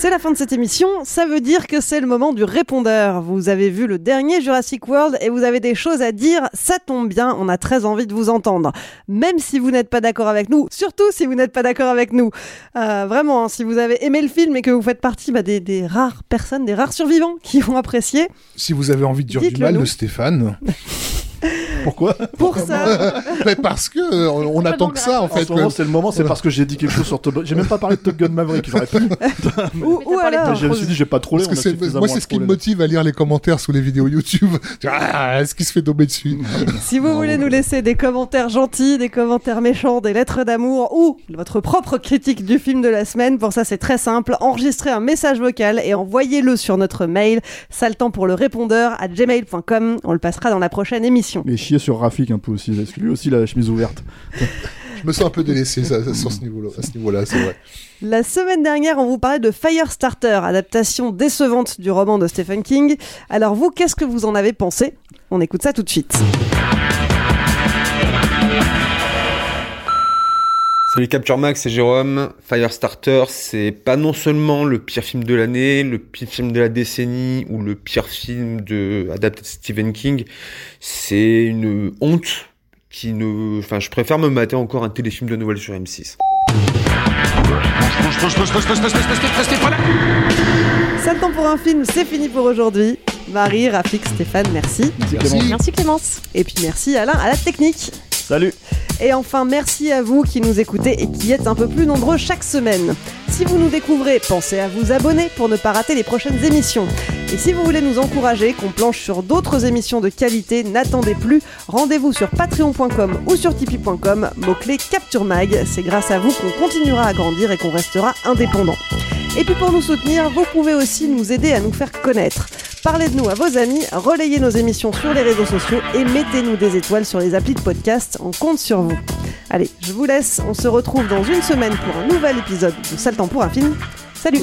Speaker 2: C'est la fin de cette émission, ça veut dire que c'est le moment du répondeur. Vous avez vu le dernier Jurassic World et vous avez des choses à dire, ça tombe bien, on a très envie de vous entendre. Même si vous n'êtes pas d'accord avec nous, surtout si vous n'êtes pas d'accord avec nous. Euh, vraiment, hein, si vous avez aimé le film et que vous faites partie bah, des, des rares personnes, des rares survivants qui ont apprécié,
Speaker 9: Si vous avez envie de dire du mal
Speaker 2: nous.
Speaker 9: de Stéphane,
Speaker 8: Pourquoi
Speaker 2: pour ça,
Speaker 9: mais parce que euh, on, on attend que ça en
Speaker 8: En
Speaker 9: fait.
Speaker 8: ce moment, c'est le moment, c'est parce que j'ai dit quelque chose sur Top Gun. J'ai même pas parlé de Top Gun Maverick, j'aurais pu.
Speaker 2: ou, ou alors...
Speaker 8: Me suis dit, j'ai pas trollé.
Speaker 9: Parce que moi, c'est ce qui me motive à lire les commentaires sous les vidéos YouTube. Ah, est-ce qu'il se fait tomber dessus
Speaker 2: Si vous voulez nous laisser des commentaires gentils, des commentaires méchants, des lettres d'amour ou votre propre critique du film de la semaine, pour ça c'est très simple, enregistrez un message vocal et envoyez-le sur notre mail, saltant pour le répondeur à gmail.com, on le passera dans la prochaine émission.
Speaker 8: Mais chier sur Rafik un peu aussi, parce que lui aussi, il a la chemise ouverte.
Speaker 9: Je me sens un peu délaissé ça, ça, sur ce niveau-là. À ce niveau-là, c'est vrai.
Speaker 2: La semaine dernière, on vous parlait de Firestarter, adaptation décevante du roman de Stephen King. Alors vous, qu'est-ce que vous en avez pensé? On écoute ça tout de suite.
Speaker 11: Salut Capture Max, c'est Jérôme. Firestarter, c'est pas non seulement le pire film de l'année, le pire film de la décennie ou le pire film de adapté de Stephen King. C'est une honte qui ne, enfin, je préfère me mater encore un téléfilm de Noël sur M6.
Speaker 2: Ça temps pour un film, c'est fini pour aujourd'hui. Marie, Rafik, Stéphane, merci.
Speaker 1: Merci. Merci Clémence.
Speaker 2: Et puis merci Alain à la technique.
Speaker 8: Salut
Speaker 2: Et enfin, merci à vous qui nous écoutez et qui êtes un peu plus nombreux chaque semaine. Si vous nous découvrez, pensez à vous abonner pour ne pas rater les prochaines émissions. Et si vous voulez nous encourager, qu'on planche sur d'autres émissions de qualité, n'attendez plus, rendez-vous sur patreon.com ou sur tipeee.com, mot-clé Capture Mag. C'est grâce à vous qu'on continuera à grandir et qu'on restera indépendant. Et puis pour nous soutenir, vous pouvez aussi nous aider à nous faire connaître. Parlez de nous à vos amis, relayez nos émissions sur les réseaux sociaux et mettez-nous des étoiles sur les applis de podcast. On compte sur vous. Allez, je vous laisse. On se retrouve dans une semaine pour un nouvel épisode de Sale temps pour un film. Salut